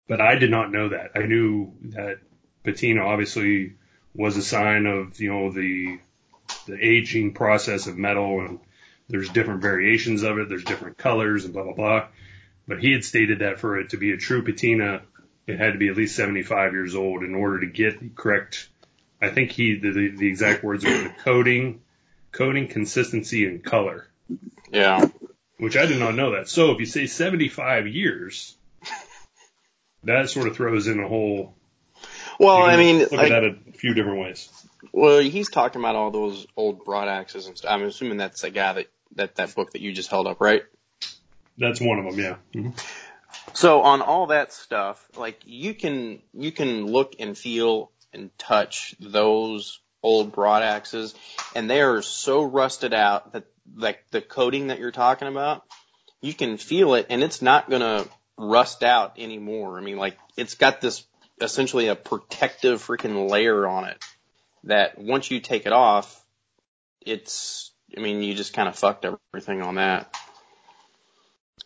but I did not know that. I knew that patina obviously was a sign of, you know, the, the aging process of metal and there's different variations of it. There's different colors and blah, blah, blah. But he had stated that for it to be a true patina, it had to be at least 75 years old in order to get the correct, I think he, the, the, the exact words were the coating, coating consistency and color, Yeah. which I did not know that. So if you say 75 years, that sort of throws in a whole, Well, I mean, look like, at that a few different ways. well, he's talking about all those old broad axes and stuff. I'm assuming that's the guy that, that, that book that you just held up, right? That's one of them, yeah. Mhm. So on all that stuff, like you can you can look and feel and touch those old broad axes, and they are so rusted out that like the coating that you're talking about, you can feel it, and it's not gonna rust out anymore. I mean, like it's got this essentially a protective freaking layer on it that once you take it off, it's. I mean, you just kind of fucked everything on that.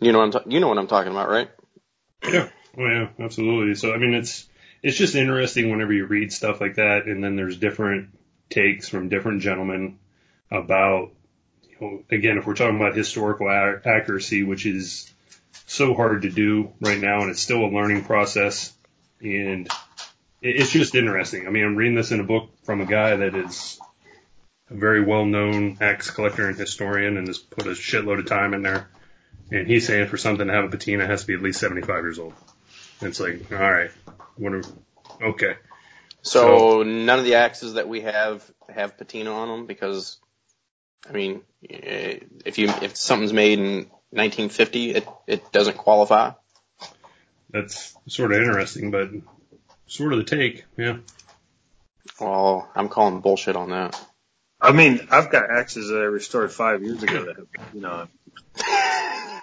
You know what I'm ta- you know what I'm talking about, right? Yeah. Oh yeah, absolutely. So I mean, it's it's just interesting whenever you read stuff like that, and then there's different takes from different gentlemen about. Again, if we're talking about historical ac- accuracy, which is so hard to do right now, and it's still a learning process, and it- it's just interesting. I mean, I'm reading this in a book from a guy that is a very well-known axe collector and historian, and has put a shitload of time in there. And he's saying for something to have a patina, it has to be at least 75 years old. And it's like, all right, whatever. Okay. So, none of the axes that we have have patina on them because, I mean, eh, if you if something's made in 1950, it it doesn't qualify. That's sort of interesting, but sort of the take. Yeah. Well, I'm calling bullshit on that. I mean, I've got axes that I restored five years ago that have, you know,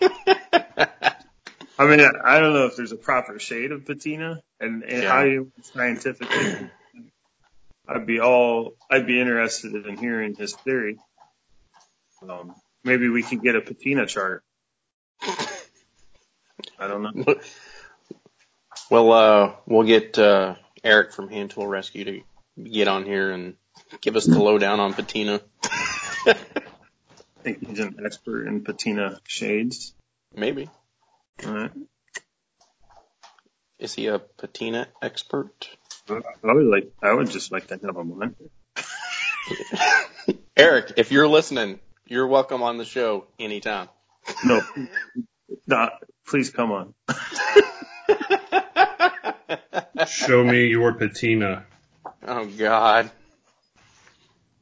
I mean, I don't know if there's a proper shade of patina and, and how Yeah. you scientifically. I'd be all, I'd be interested in hearing his theory. Um, maybe we could get a patina chart. I don't know. Well, uh, we'll get uh, Eric from Hand Tool Rescue to get on here and give us the lowdown on patina. <laughs> I think he's an expert in patina shades. Maybe All right. is he a patina expert? I would like, I would just like to have him on. <laughs> Eric, if you're listening, you're welcome on the show anytime. No, not, please come on. <laughs> Show me your patina. oh God.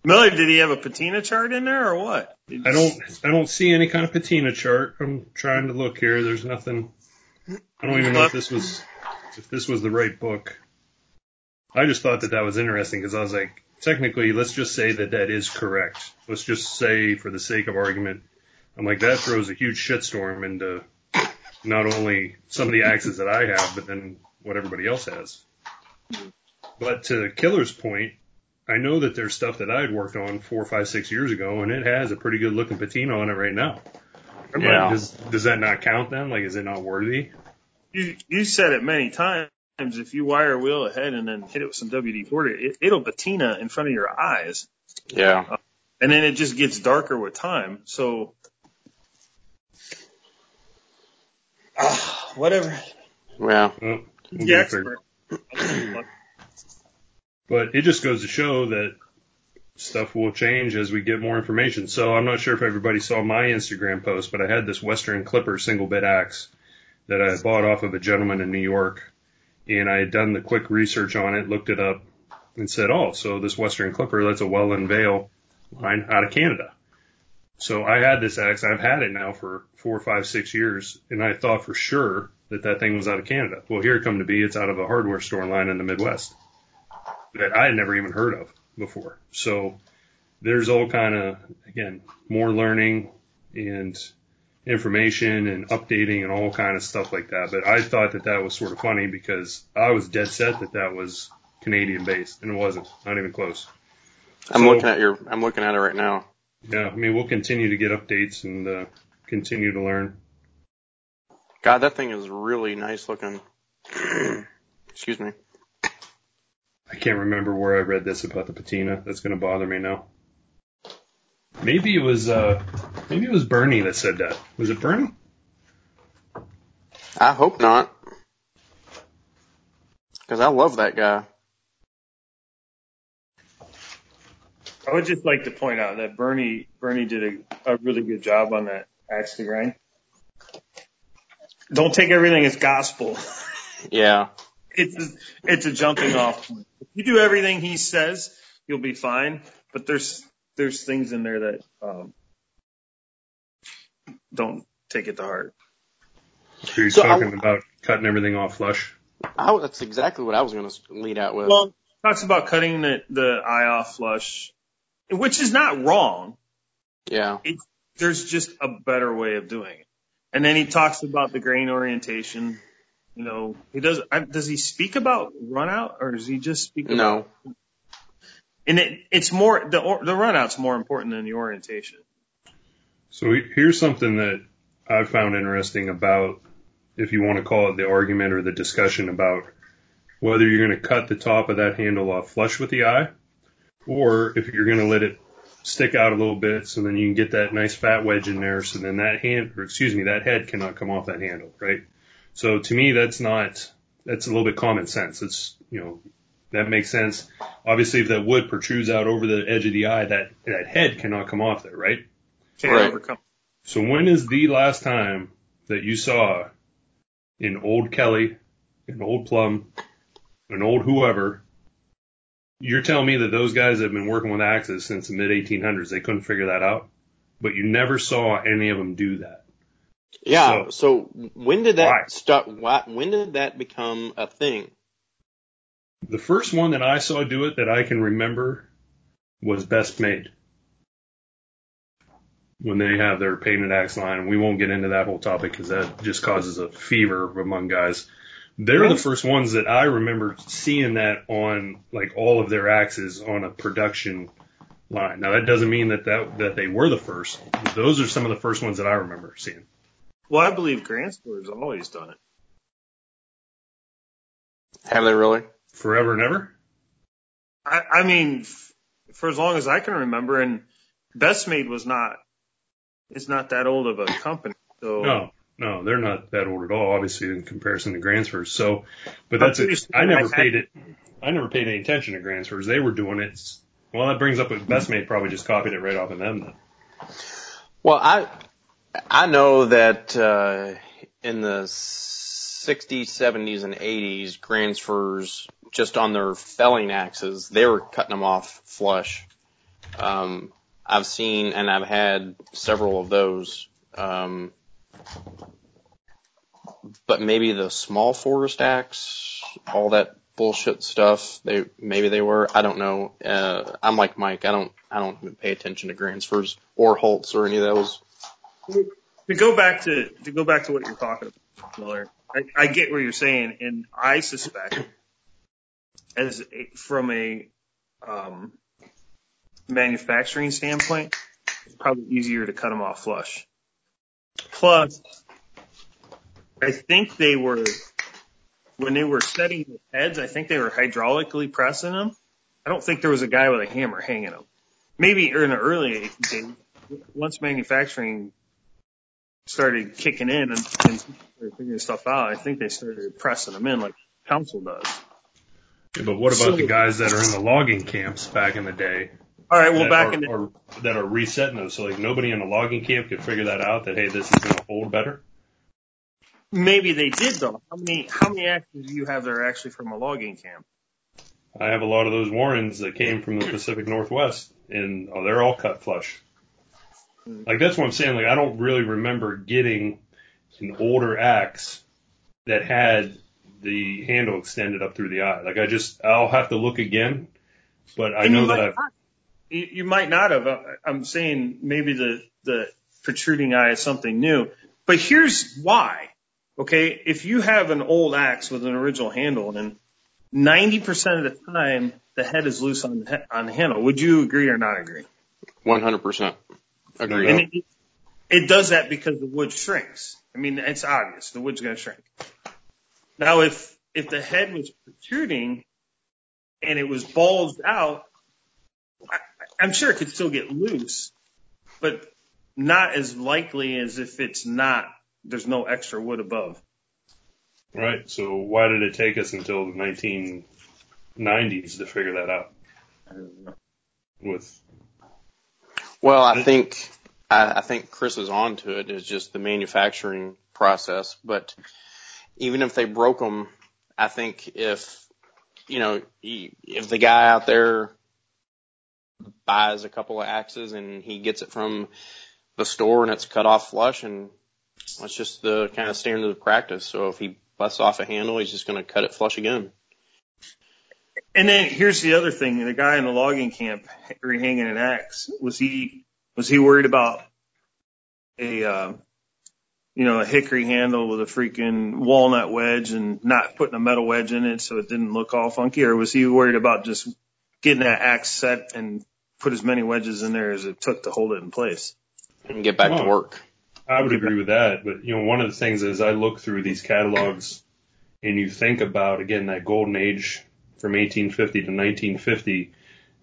Miller, did he have a patina chart in there or what? I don't, I don't see any kind of patina chart. I'm trying to look here. There's nothing. I don't even know if this was, if this was the right book. I just thought that that was interesting because I was like, technically, let's just say that that is correct. Let's just say, for the sake of argument, I'm like, that throws a huge shitstorm into not only some of the axes that I have, but then what everybody else has. But to Killer's point, I know that there's stuff that I had worked on four, five, six years ago, and it has a pretty good looking patina on it right now. But Yeah. Does, does that not count then? Like, is it not worthy? You, you said it many times. If you wire a wheel ahead and then hit it with some WD-40, it, it'll patina in front of your eyes. Yeah. And then it just gets darker with time. So, Ah, whatever. Yeah. Well, we'll The get it figured. expert. But it just goes to show that stuff will change as we get more information. So I'm not sure if everybody saw my Instagram post, but I had this Western Clipper single bit axe that I bought off of a gentleman in New York. And I had done the quick research on it, looked it up, and said, oh, so this Western Clipper, that's a Welland Vale line out of Canada. So I had this axe. I've had it now for four, five, six years, and I thought for sure that that thing was out of Canada. Well, here it come to be, it's out of a hardware store line in the Midwest that I had never even heard of before. So there's all kind of, again, more learning and information and updating and all kind of stuff like that. But I thought that that was sort of funny because I was dead set that that was Canadian based and it wasn't, not even close. I'm So- looking at your. I'm looking at it right now. Yeah, I mean, we'll continue to get updates and uh, continue to learn. God, that thing is really nice looking. <clears throat> Excuse me. I can't remember where I read this about the patina. That's going to bother me now. Maybe it was, uh, maybe it was Bernie that said that. Was it Bernie? I hope not. Cause I love that guy. I would just like to point out that Bernie Bernie did a, a really good job on that axe to grind. Don't take everything as gospel. Yeah. It's a, it's a jumping off point. If you do everything he says, you'll be fine. But there's there's things in there that um, don't take it to heart. So you're So I- talking about cutting everything off flush. I, that's exactly what I was going to lead out with. Well, talks about cutting the, the eye off flush, which is not wrong. Yeah. It, there's just a better way of doing it. And then he talks about the grain orientation. You know, he does. I, does he speak about run out, or does he just speak about? No. And it, it's more the or- the run out's more important than the orientation. So here's something that I found interesting about, if you want to call it the argument or the discussion about whether you're going to cut the top of that handle off flush with the eye, or if you're going to let it stick out a little bit so then you can get that nice fat wedge in there so then that hand, or excuse me, that head cannot come off that handle, right? So to me, that's not, that's a little bit common sense. It's, you know, that makes sense. Obviously, if that wood protrudes out over the edge of the eye, that, that head cannot come off there, right? Can't Right. overcome. So when is the last time that you saw an old Kelly, an old Plumb, an old whoever, you're telling me that those guys have been working with axes since the mid 1800s. They couldn't figure that out, but you never saw any of them do that. Yeah. So- So, when did that Why? start? Why, when did that become a thing? The first one that I saw do it that I can remember was Best Made. When they have their painted axe line, we won't get into that whole topic because that just causes a fever among guys. They're the first ones that I remember seeing that on like all of their axes on a production line. Now that doesn't mean that that, that they were the first. Those are some of the first ones that I remember seeing. Well, I believe Gransfors's always done it. Have they really? Forever and ever? I, I mean, f- for as long as I can remember, and Best Made was not, it's not that old of a company. So No, no, they're not that old at all, obviously, in comparison to Gransfors. So, but that's, a, pretty sure I never paid it, I never paid any attention to Gransfors. They were doing it. Well, that brings up what Best Made probably just copied it right off of them then. Well, I I know that uh, in the 60s, 70s, and 80s, Gransfors just on their felling axes, they were cutting them off flush. Um, I've seen and I've had several of those. Um, but maybe the small forest axe, all that bullshit stuff. They maybe they were. I don't know. Uh, I'm like Mike. I don't. I don't even pay attention to Gransfors or Hults or any of those. To go back to to go back to what you're talking about, Miller. I, get what you're saying, and I suspect, as from a um, manufacturing standpoint, it's probably easier to cut them off flush. Plus, I think they were when they were setting the heads. I think they were hydraulically pressing them. I don't think there was a guy with a hammer hanging them. Maybe in the early days, once manufacturing started kicking in and, and figuring stuff out, I think they started pressing them in like Council does. Yeah, but what about So- the guys that are in the logging camps back in the day? All right, well that back are, in the, are, that are resetting those. So like nobody in a logging camp could figure that out that hey, this is going to hold better. maybe they did though. How many how many actors do you have that are actually from a logging camp? I have a lot of those Warrens that came from the Pacific Northwest, and oh, they're all cut flush. Like that's what I'm saying. Like I don't really remember getting an older axe that had the handle extended up through the eye. Like I just I'll have to look again, but I And know that I've not. You, you might not have. Uh, I'm saying maybe the the protruding eye is something new. But here's why. Okay, if you have an old axe with an original handle and 90% of the time the head is loose on the, he- on the handle, would you agree or not agree? 100%. Agreed. And it, it does that because the wood shrinks. I mean, it's obvious. The wood's going to shrink. Now, if, if the head was protruding and it was bulged out, I, I'm sure it could still get loose, but not as likely as if it's not, there's no extra wood above. right. So why did it take us until the 1990s to figure that out? With Well, I think I, I think Chris is on to it. Is just the manufacturing process. But even if they broke them, I think if you know if the guy out there buys a couple of axes and he gets it from the store and it's cut off flush and that's just the kind of standard of practice. So if he busts off a handle, he's just going to cut it flush again. And then here's the other thing: the guy in the logging camp hanging an axe was he was he worried about a uh, you know a hickory handle with a freaking walnut wedge and not putting a metal wedge in it so it didn't look all funky, or was he worried about just getting that axe set and put as many wedges in there as it took to hold it in place? And get back to Oh. work. I would agree with that, but you know, one of the things is I look through these catalogs and you think about again that golden age from 1850 to 1950.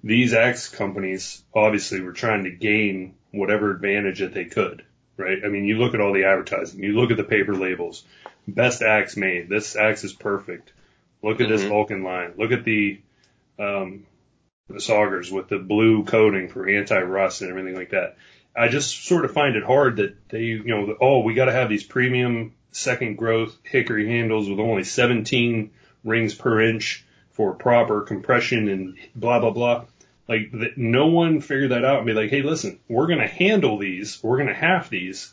These axe companies obviously were trying to gain whatever advantage that they could, right? I mean, you look at all the advertising, you look at the paper labels, best axe made. This axe is perfect. Look at this Mhm. Vulcan line. Look at the um, the saugers with the blue coating for anti-rust and everything like that. I just sort of find it hard that they, you know, oh, we got to have these premium second growth hickory handles with only 17 rings per inch for proper compression and blah blah blah. Like that, no one figured that out and be like, hey, listen, we're going to handle these, we're going to half these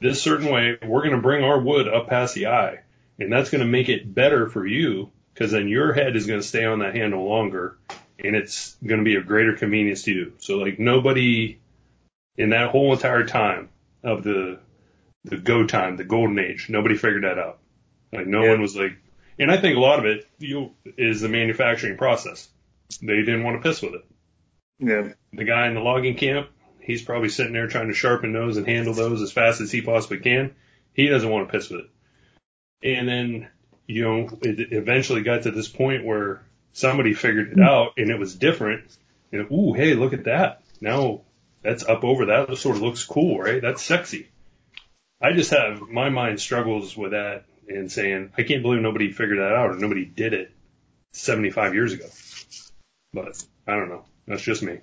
this certain way. We're going to bring our wood up past the eye, and that's going to make it better for you because then your head is going to stay on that handle longer, and it's going to be a greater convenience to you. So like nobody in that whole entire time of the the go time, the golden age, nobody figured that out. Like no Yeah. one was like, and I think a lot of it you is the manufacturing process. They didn't want to piss with it. Yeah. The guy in the logging camp, he's probably sitting there trying to sharpen those and handle those as fast as he possibly can. He doesn't want to piss with it. And then, you know, it eventually got to this point where somebody figured it out and it was different. And ooh, hey, look at that. Now that's up over that. That sort of looks cool, right? That's sexy. I just have my mind struggles with that and saying I can't believe nobody figured that out or nobody did it 75 years ago. But I don't know. That's just me.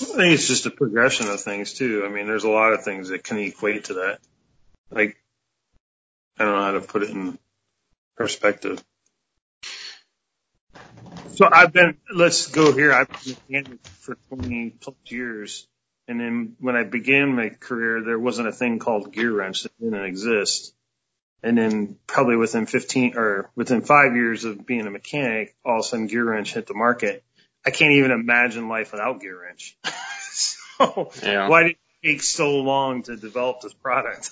I think it's just a progression of things too. I mean, there's a lot of things that can equate to that. Like, I don't know how to put it in perspective. So I've been, let's go here. I've been a mechanic for 20 plus years. And then when I began my career, there wasn't a thing called GearWrench that didn't exist. And then probably within 15 or within five years of being a mechanic, all of a sudden GearWrench hit the market. I can't even imagine life without GearWrench. <laughs> so Yeah. why did it take so long to develop this product?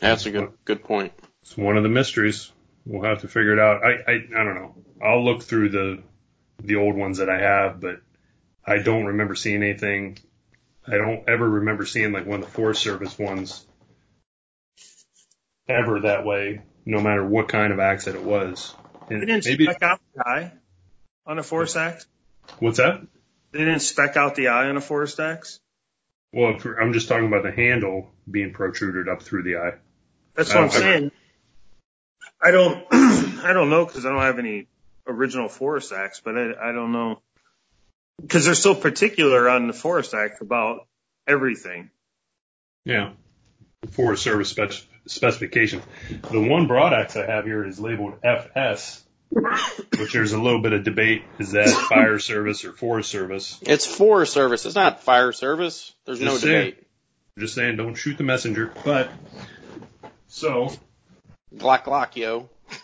That's a good good point. It's one of the mysteries. We'll have to figure it out. I, I, I don't know. I'll look through the, the old ones that I have, but I don't remember seeing anything. I don't ever remember seeing like one of the Forest Service ones ever that way, no matter what kind of axe that it was. They didn't maybe, spec out the eye on a forest axe. what's that? They didn't spec out the eye on a forest axe. Well, if I'm just talking about the handle being protruded up through the eye. That's what I'm saying. I don't, <clears throat> I don't know because I don't have any original forest axe, but I, I don't know because they're so particular on the forest axe about everything. Yeah. Forest Service spec- specifications. The one broad axe I have here is labeled FS, which there's a little bit of debate. Is that <laughs> fire service or forest service? It's Forest Service. It's not fire service. There's no saying. debate. Just saying, don't shoot the messenger. But, so, Glock glock, yo. <laughs>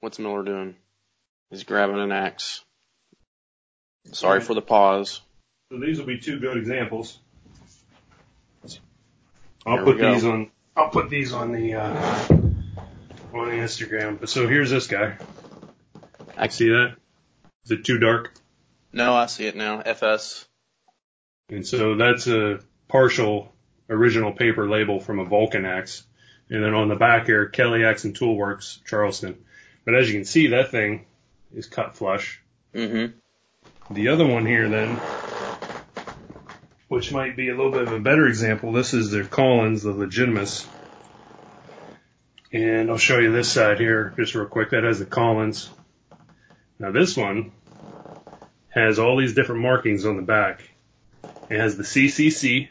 What's Miller doing? He's grabbing an axe. Sorry for the pause. so these will be two good examples. I'll Here put these on, I'll put these on the, uh, on the Instagram. But so here's this guy. I See that? Is it too dark? No, I see it now. FS. And so that's a partial original paper label from a Vulcan axe. And then on the back here, Kelly Axe and Toolworks, Charleston. But as you can see, that thing is cut flush. Mm-hmm. The other one here then, which might be a little bit of a better example, this is the Collins, the Legitimus. And I'll show you this side here just real quick. That has the Collins. Now this one has all these different markings on the back. It has the CCC,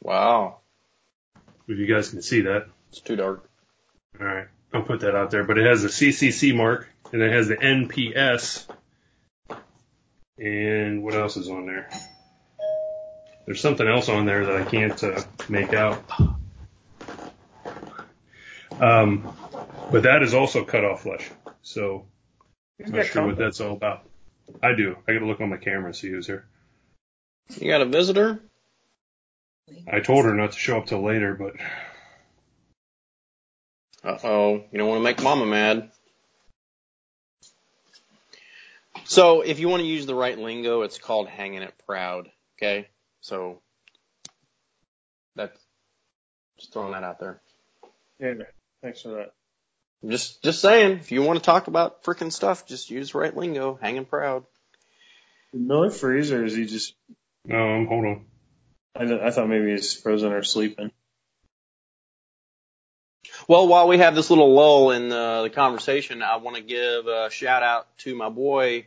Wow. if you guys can see that. It's too dark. All right, I'll put that out there. But it has the CCC mark, and it has the NPS. And what else is on there? There's something else on there that I can't uh, make out. Um, But that is also cut off flesh. So I'm not got sure what that's all about. I do. I gotta look on my camera and see who's here. You got a visitor? I told her not to show up till later, but Uh oh, you don't want to make mama mad. So if you want to use the right lingo, it's called hanging it proud. Okay, so that's just throwing that out there. Yeah, thanks for that. Just just saying, if you want to talk about freaking stuff, just use right lingo. Hanging proud. Did Miller freeze or is he just? um, hold on. I, th- I thought maybe he's frozen or sleeping. Well, while we have this little lull in uh, the conversation, I want to give a shout out to my boy,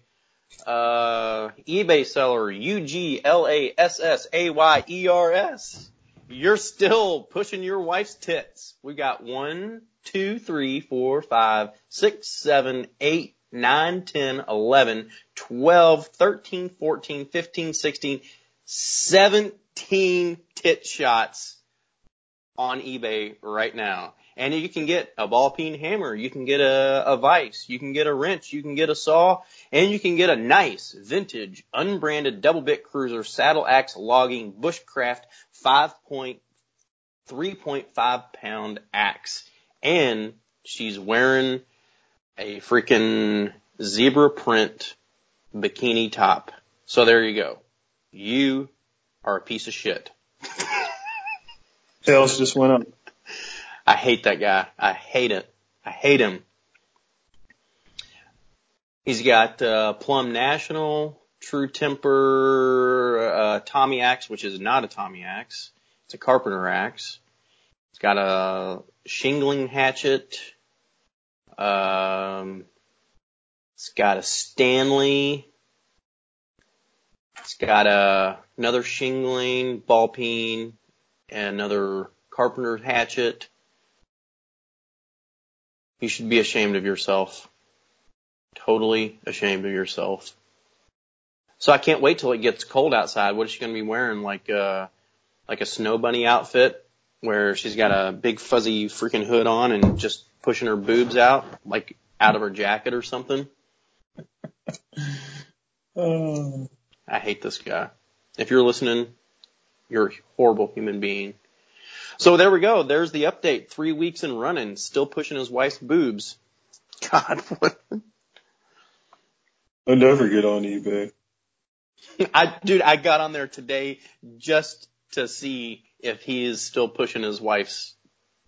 uh, eBay seller U G L A S S A Y E R S. You're still pushing your wife's tits. We got one, two, three, four, five, six, seven, eight, nine, ten, eleven, twelve, thirteen, fourteen, fifteen, sixteen, seventeen tit shots on eBay right now. And you can get a ball peen hammer, you can get a, a vise, you can get a wrench, you can get a saw, and you can get a nice vintage unbranded double bit cruiser saddle axe logging bushcraft 5.3.5 pound axe. And she's wearing a freaking zebra print bikini top. So there you go. You are a piece of shit. Sales just went up. <laughs> I hate that guy. I hate it. I hate him. He's got uh, Plumb National, True Temper, uh, Tommy Axe, which is not a Tommy Axe. It's a Carpenter Axe. It's got a shingling hatchet. Um, it's got a Stanley. It's got a another shingling ball peen and another Carpenter hatchet. You should be ashamed of yourself. Totally ashamed of yourself. So I can't wait till it gets cold outside. What is she going to be wearing? Like uh like a snow bunny outfit where she's got a big fuzzy freaking hood on and just pushing her boobs out like out of her jacket or something. Oh. <sighs> I hate this guy. If you're listening, you're a horrible human being. So there we go. There's the update. Three weeks and running, still pushing his wife's boobs. <laughs> God, what? I never get on eBay. I, dude, I got on there today just to see if he is still pushing his wife's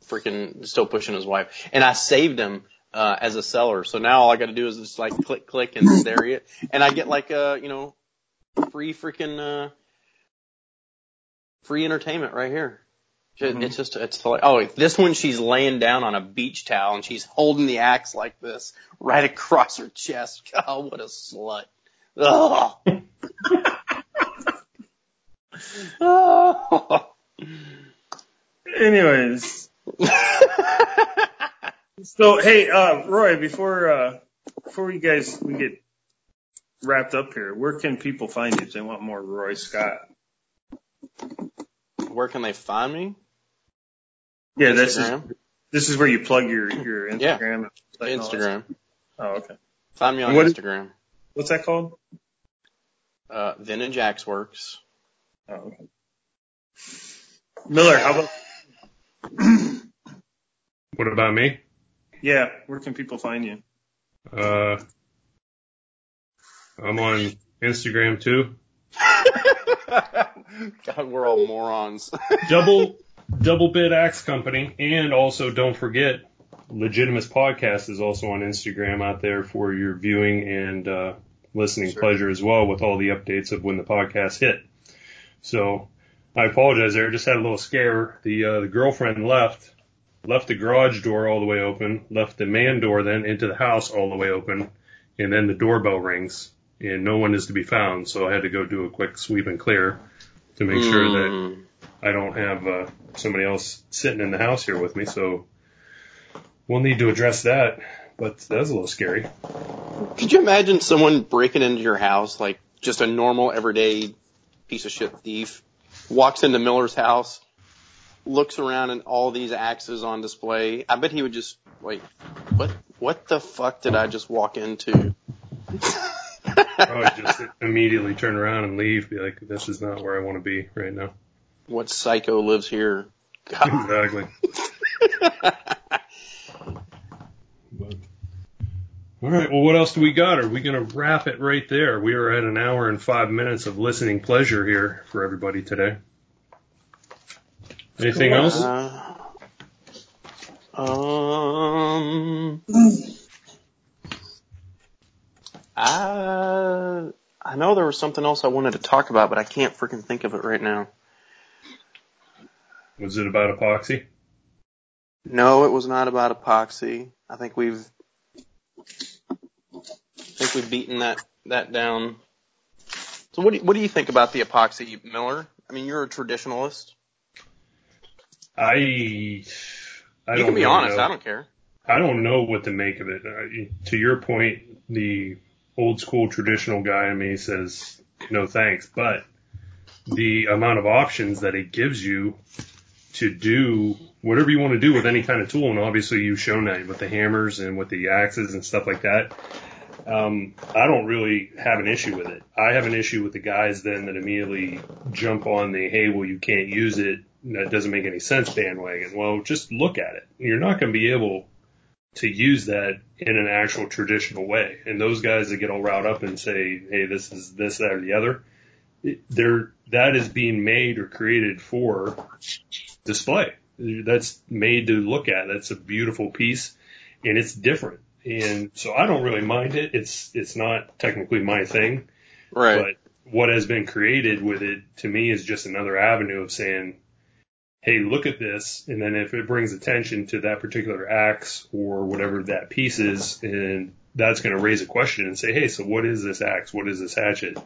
freaking, still pushing his wife. And I saved him, uh, as a seller. So now all I gotta do is just like click, click and stare it. And I get like, uh, you know, free freaking, uh, free entertainment right here. Mhm. It's just, it's like, oh, this one she's laying down on a beach towel and she's holding the axe like this right across her chest. <laughs> Oh, what a slut. Ugh. Oh. <laughs> Anyways, <laughs> so hey, uh, Roy, before uh, before you guys we get wrapped up here, where can people find you if they want more Roy Scott? Where can they find me? Yeah, this is this is where you plug your your Yeah. Instagram. and Instagram. Oh, okay. Find me on What is- Instagram. What's that called? Uh, Vintage Axe Works. Oh, okay. Miller, how about? <clears throat> What about me? Yeah, where can people find you? Uh, I'm on Instagram too. <laughs> God, we're all morons. Double Double Bit Axe Company, and also don't forget, Legitimate Podcast is also on Instagram out there for your viewing and uh, listening Sure. pleasure as well, with all the updates of when the podcast hit. So I apologize there. I just had a little scare. The uh, the girlfriend left, left the garage door all the way open, left the man door then into the house all the way open, and then the doorbell rings, and no one is to be found. So I had to go do a quick sweep and clear to make sure that Mm. I don't have uh, somebody else sitting in the house here with me, so we'll need to address that. But that was a little scary. Could you imagine someone breaking into your house, like just a normal, everyday piece of shit thief, walks into Miller's house, looks around and all these axes on display? I bet he would just like What what the fuck did I just walk into? <laughs> Probably just immediately turn around and leave. Be like, this is not where I want to be right now. What psycho lives here? God. Exactly. But- <laughs> all right. Well, what else do we got? Are we going to wrap it right there? We are at an hour and five minutes of listening pleasure here for everybody today. Anything Cool. else? Uh, um, I I know there was something else I wanted to talk about, but I can't freaking think of it right now. Was it about epoxy? No, it was not about epoxy. I think we've I think we've beaten that that down. So what do you, what do you think about the epoxy, Miller? I mean, you're a traditionalist. I I you don't can be really honest. know. I don't care. I don't know what to make of it. To your point, the old school traditional guy in me says no thanks, but the amount of options that it gives you to do whatever you want to do with any kind of tool, and obviously you've shown that with the hammers and with the axes and stuff like that. Um, I don't really have an issue with it. I have an issue with the guys then that immediately jump on the hey, well you can't use it. That doesn't make any sense bandwagon. Well, just look at it. You're not going to be able to use that in an actual traditional way. And those guys that get all riled up and say, hey, this is this, that, or the other, they're, that is being made or created for display. That's made to look at. That's a beautiful piece and it's different. And so I don't really mind it. It's, it's not technically my thing, Right. but what has been created with it to me is just another avenue of saying, hey, look at this. And then if it brings attention to that particular axe or whatever that piece is, and that's going to raise a question and say, hey, so what is this axe? What is this hatchet?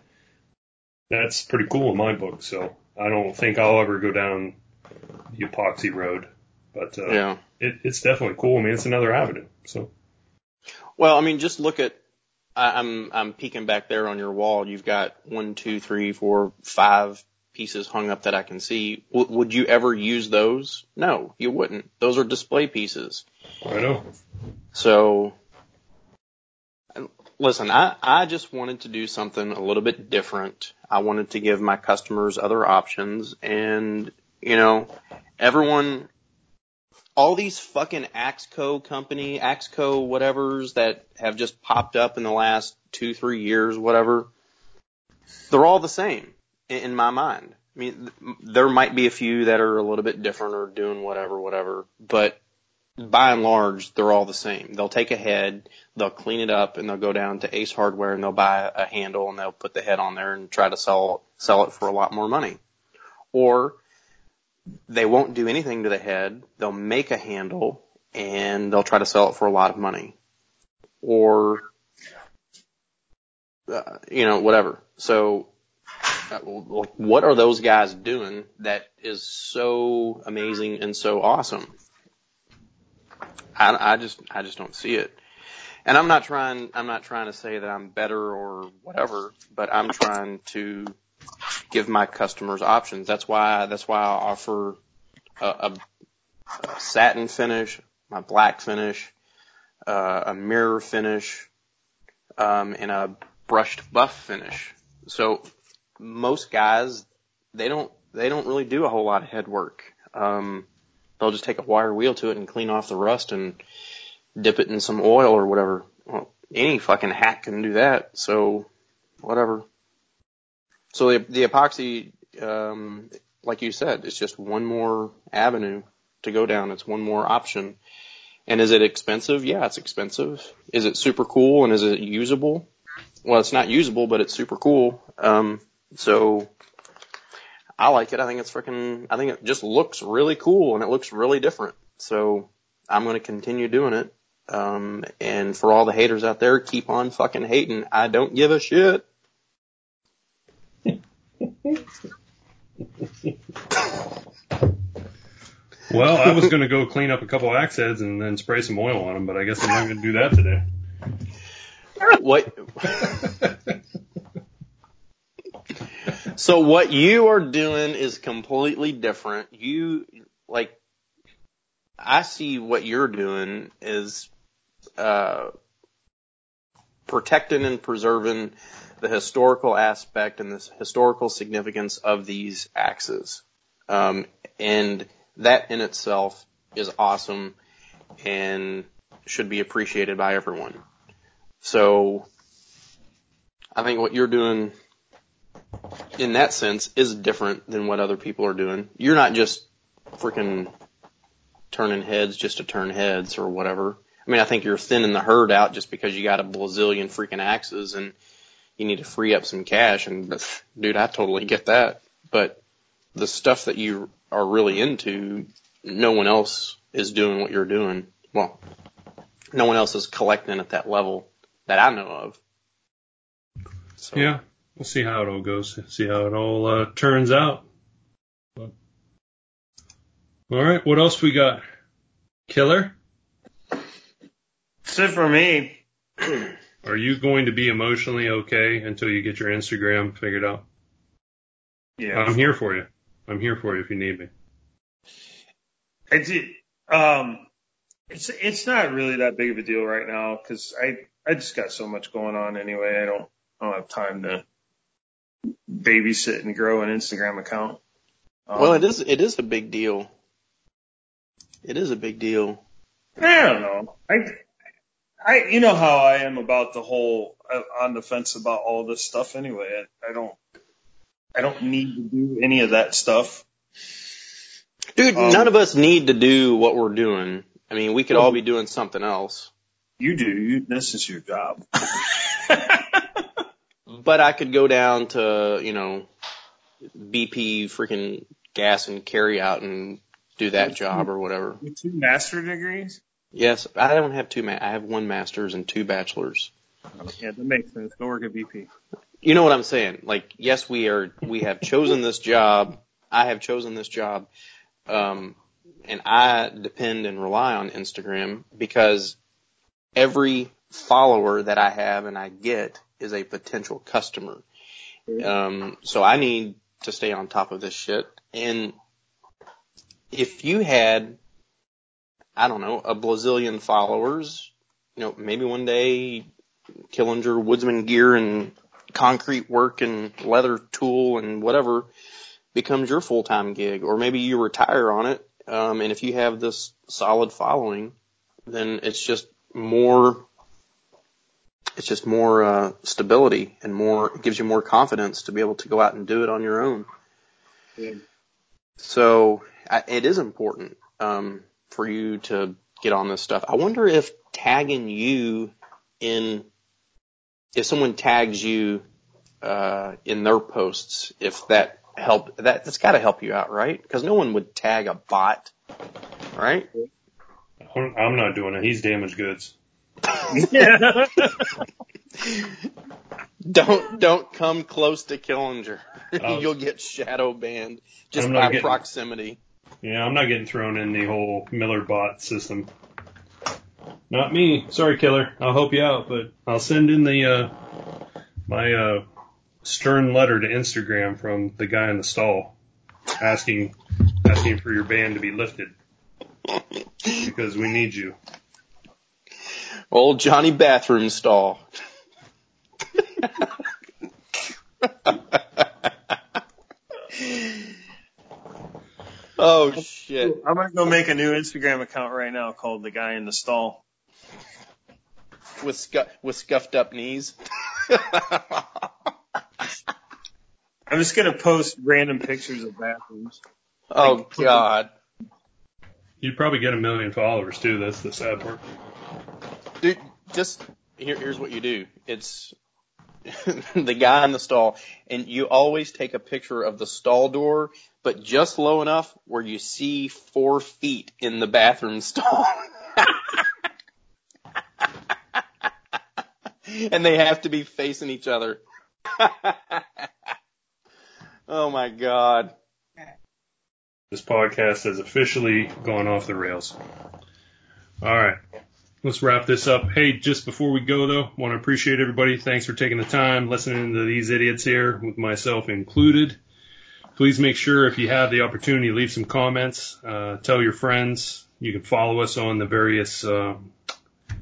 That's pretty cool in my book. So I don't think I'll ever go down epoxy road, but uh, yeah. it, it's definitely cool. I mean, it's another avenue. So Well, I mean, just look at. I, I'm I'm peeking back there on your wall. You've got one, two, three, four, five pieces hung up that I can see. W- would you ever use those? No, you wouldn't. Those are display pieces. I know. So, listen, I, I just wanted to do something a little bit different. I wanted to give my customers other options and, you know, everyone, all these fucking Axco company, Axco whatevers that have just popped up in the last two, three years, whatever, they're all the same in, my mind. I mean, there might be a few that are a little bit different or doing whatever, whatever, but by and large, they're all the same. They'll take a head, they'll clean it up, and they'll go down to Ace Hardware and they'll buy a handle and they'll put the head on there and try to sell sell it for a lot more money. Or they won't do anything to the head. They'll make a handle and they'll try to sell it for a lot of money. Or uh, you know, whatever. So uh, what are those guys doing that is so amazing and so awesome? I, I just I just don't see it. And I'm not trying I'm not trying to say that I'm better or whatever, but I'm trying to give my customers options. That's why that's why I offer a, a, a satin finish, my black finish, uh, a mirror finish, um, and a brushed buff finish. So most guys they don't they don't really do a whole lot of head work. Um, they'll just take a wire wheel to it and clean off the rust and dip it in some oil or whatever. Well, any fucking hack can do that. So whatever. So the, the epoxy, um, like you said, it's just one more avenue to go down. It's one more option. And is it expensive? Yeah, it's expensive. Is it super cool and is it usable? Well, it's not usable, but it's super cool. Um, so I like it. I think it's freaking, I think it just looks really cool and it looks really different. So I'm going to continue doing it. Um, and for all the haters out there, keep on fucking hating. I don't give a shit. Well, I was going to go clean up a couple axe heads and then spray some oil on them, but I guess I'm not going to do that today. What? so what you are doing is completely different. You like, I see what you're doing is uh, protecting and preserving the historical aspect and the historical significance of these axes. Um, and that in itself is awesome and should be appreciated by everyone. So I think what you're doing in that sense is different than what other people are doing. You're not just freaking turning heads just to turn heads or whatever. I mean, I think you're thinning the herd out just because you got a bazillion freaking axes and you need to free up some cash. And dude, I totally get that. But the stuff that you are really into, no one else is doing what you're doing. Well, no one else is collecting at that level that I know of. So. Yeah, we'll see how it all goes. See how it all uh, turns out. But, all right, what else we got? Killer. That's it for me. <clears throat> Are you going to be emotionally okay until you get your Instagram figured out? Yeah. I'm here for you. I'm here for you if you need me. I did. Um, it's it's not really that big of a deal right now because I I just got so much going on anyway. I don't I don't have time to babysit and grow an Instagram account. Um, well, it is it is a big deal. It is a big deal. I don't know. I I you know how I am about the whole uh, on the fence about all this stuff anyway. I, I don't I don't need to do any of that stuff. Dude, um, none of us need to do what we're doing. I mean, we could well, all be doing something else. You do. You, this is your job. <laughs> <laughs> but I could go down to, you know, BP freaking gas and carry out and do that job or whatever. With Two master degrees? Yes, I don't have two. Ma- I have one master's and two bachelors. Yeah, that makes sense. Go work at BP. You know what I'm saying? Like, yes, we are. We have chosen this job. I have chosen this job, um, and I depend and rely on Instagram because every follower that I have and I get is a potential customer. Um, so I need to stay on top of this shit. And if you had, I don't know, a blazillion followers, you know, maybe one day Killinger Woodsman gear and concrete work and leather tool and whatever becomes your full time gig, or maybe you retire on it. Um, and if you have this solid following, then it's just more, it's just more uh, stability and more it gives you more confidence to be able to go out and do it on your own. Yeah. So I, it is important um, for you to get on this stuff. I wonder if tagging you in, if someone tags you uh, in their posts, if that help that that's got to help you out, right? Because no one would tag a bot, right? I'm not doing it. He's damaged goods. <laughs> don't don't come close to Killinger. Uh, <laughs> You'll get shadow banned just by getting, proximity. Yeah, I'm not getting thrown in the whole Miller bot system. Not me. Sorry, killer. I'll help you out, but I'll send in the uh, my uh, stern letter to Instagram from the guy in the stall asking asking for your ban to be lifted because we need you. Old Johnny bathroom stall. <laughs> oh shit. I'm gonna go make a new Instagram account right now called the guy in the stall. With scu- with scuffed up knees. <laughs> I'm just gonna post random pictures of bathrooms. Oh like, God. You'd probably get a million followers too. That's the sad part. Dude, just here, here's what you do. It's <laughs> the guy in the stall, and you always take a picture of the stall door, but just low enough where you see four feet in the bathroom stall. <laughs> and they have to be facing each other. <laughs> oh my god. This podcast has officially gone off the rails. All right. Let's wrap this up. Hey, just before we go though, want to appreciate everybody. Thanks for taking the time listening to these idiots here, with myself included. Please make sure if you have the opportunity, leave some comments. Uh, tell your friends. You can follow us on the various uh,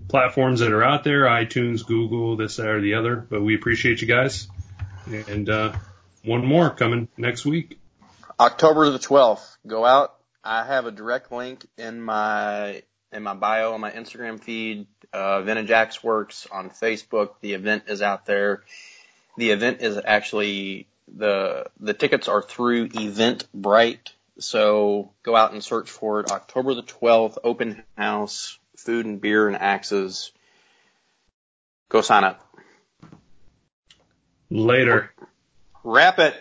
platforms that are out there, iTunes, Google, this, that, or the other. But we appreciate you guys. And uh, one more coming next week. October the 12th. Go out. I have a direct link in my in my bio on my Instagram feed. Uh, Vintage Axe Works on Facebook. The event is out there. The event is actually the the tickets are through Eventbrite. So go out and search for it. October the 12th, open house, food and beer and axes. Go sign up. Later. Wrap it.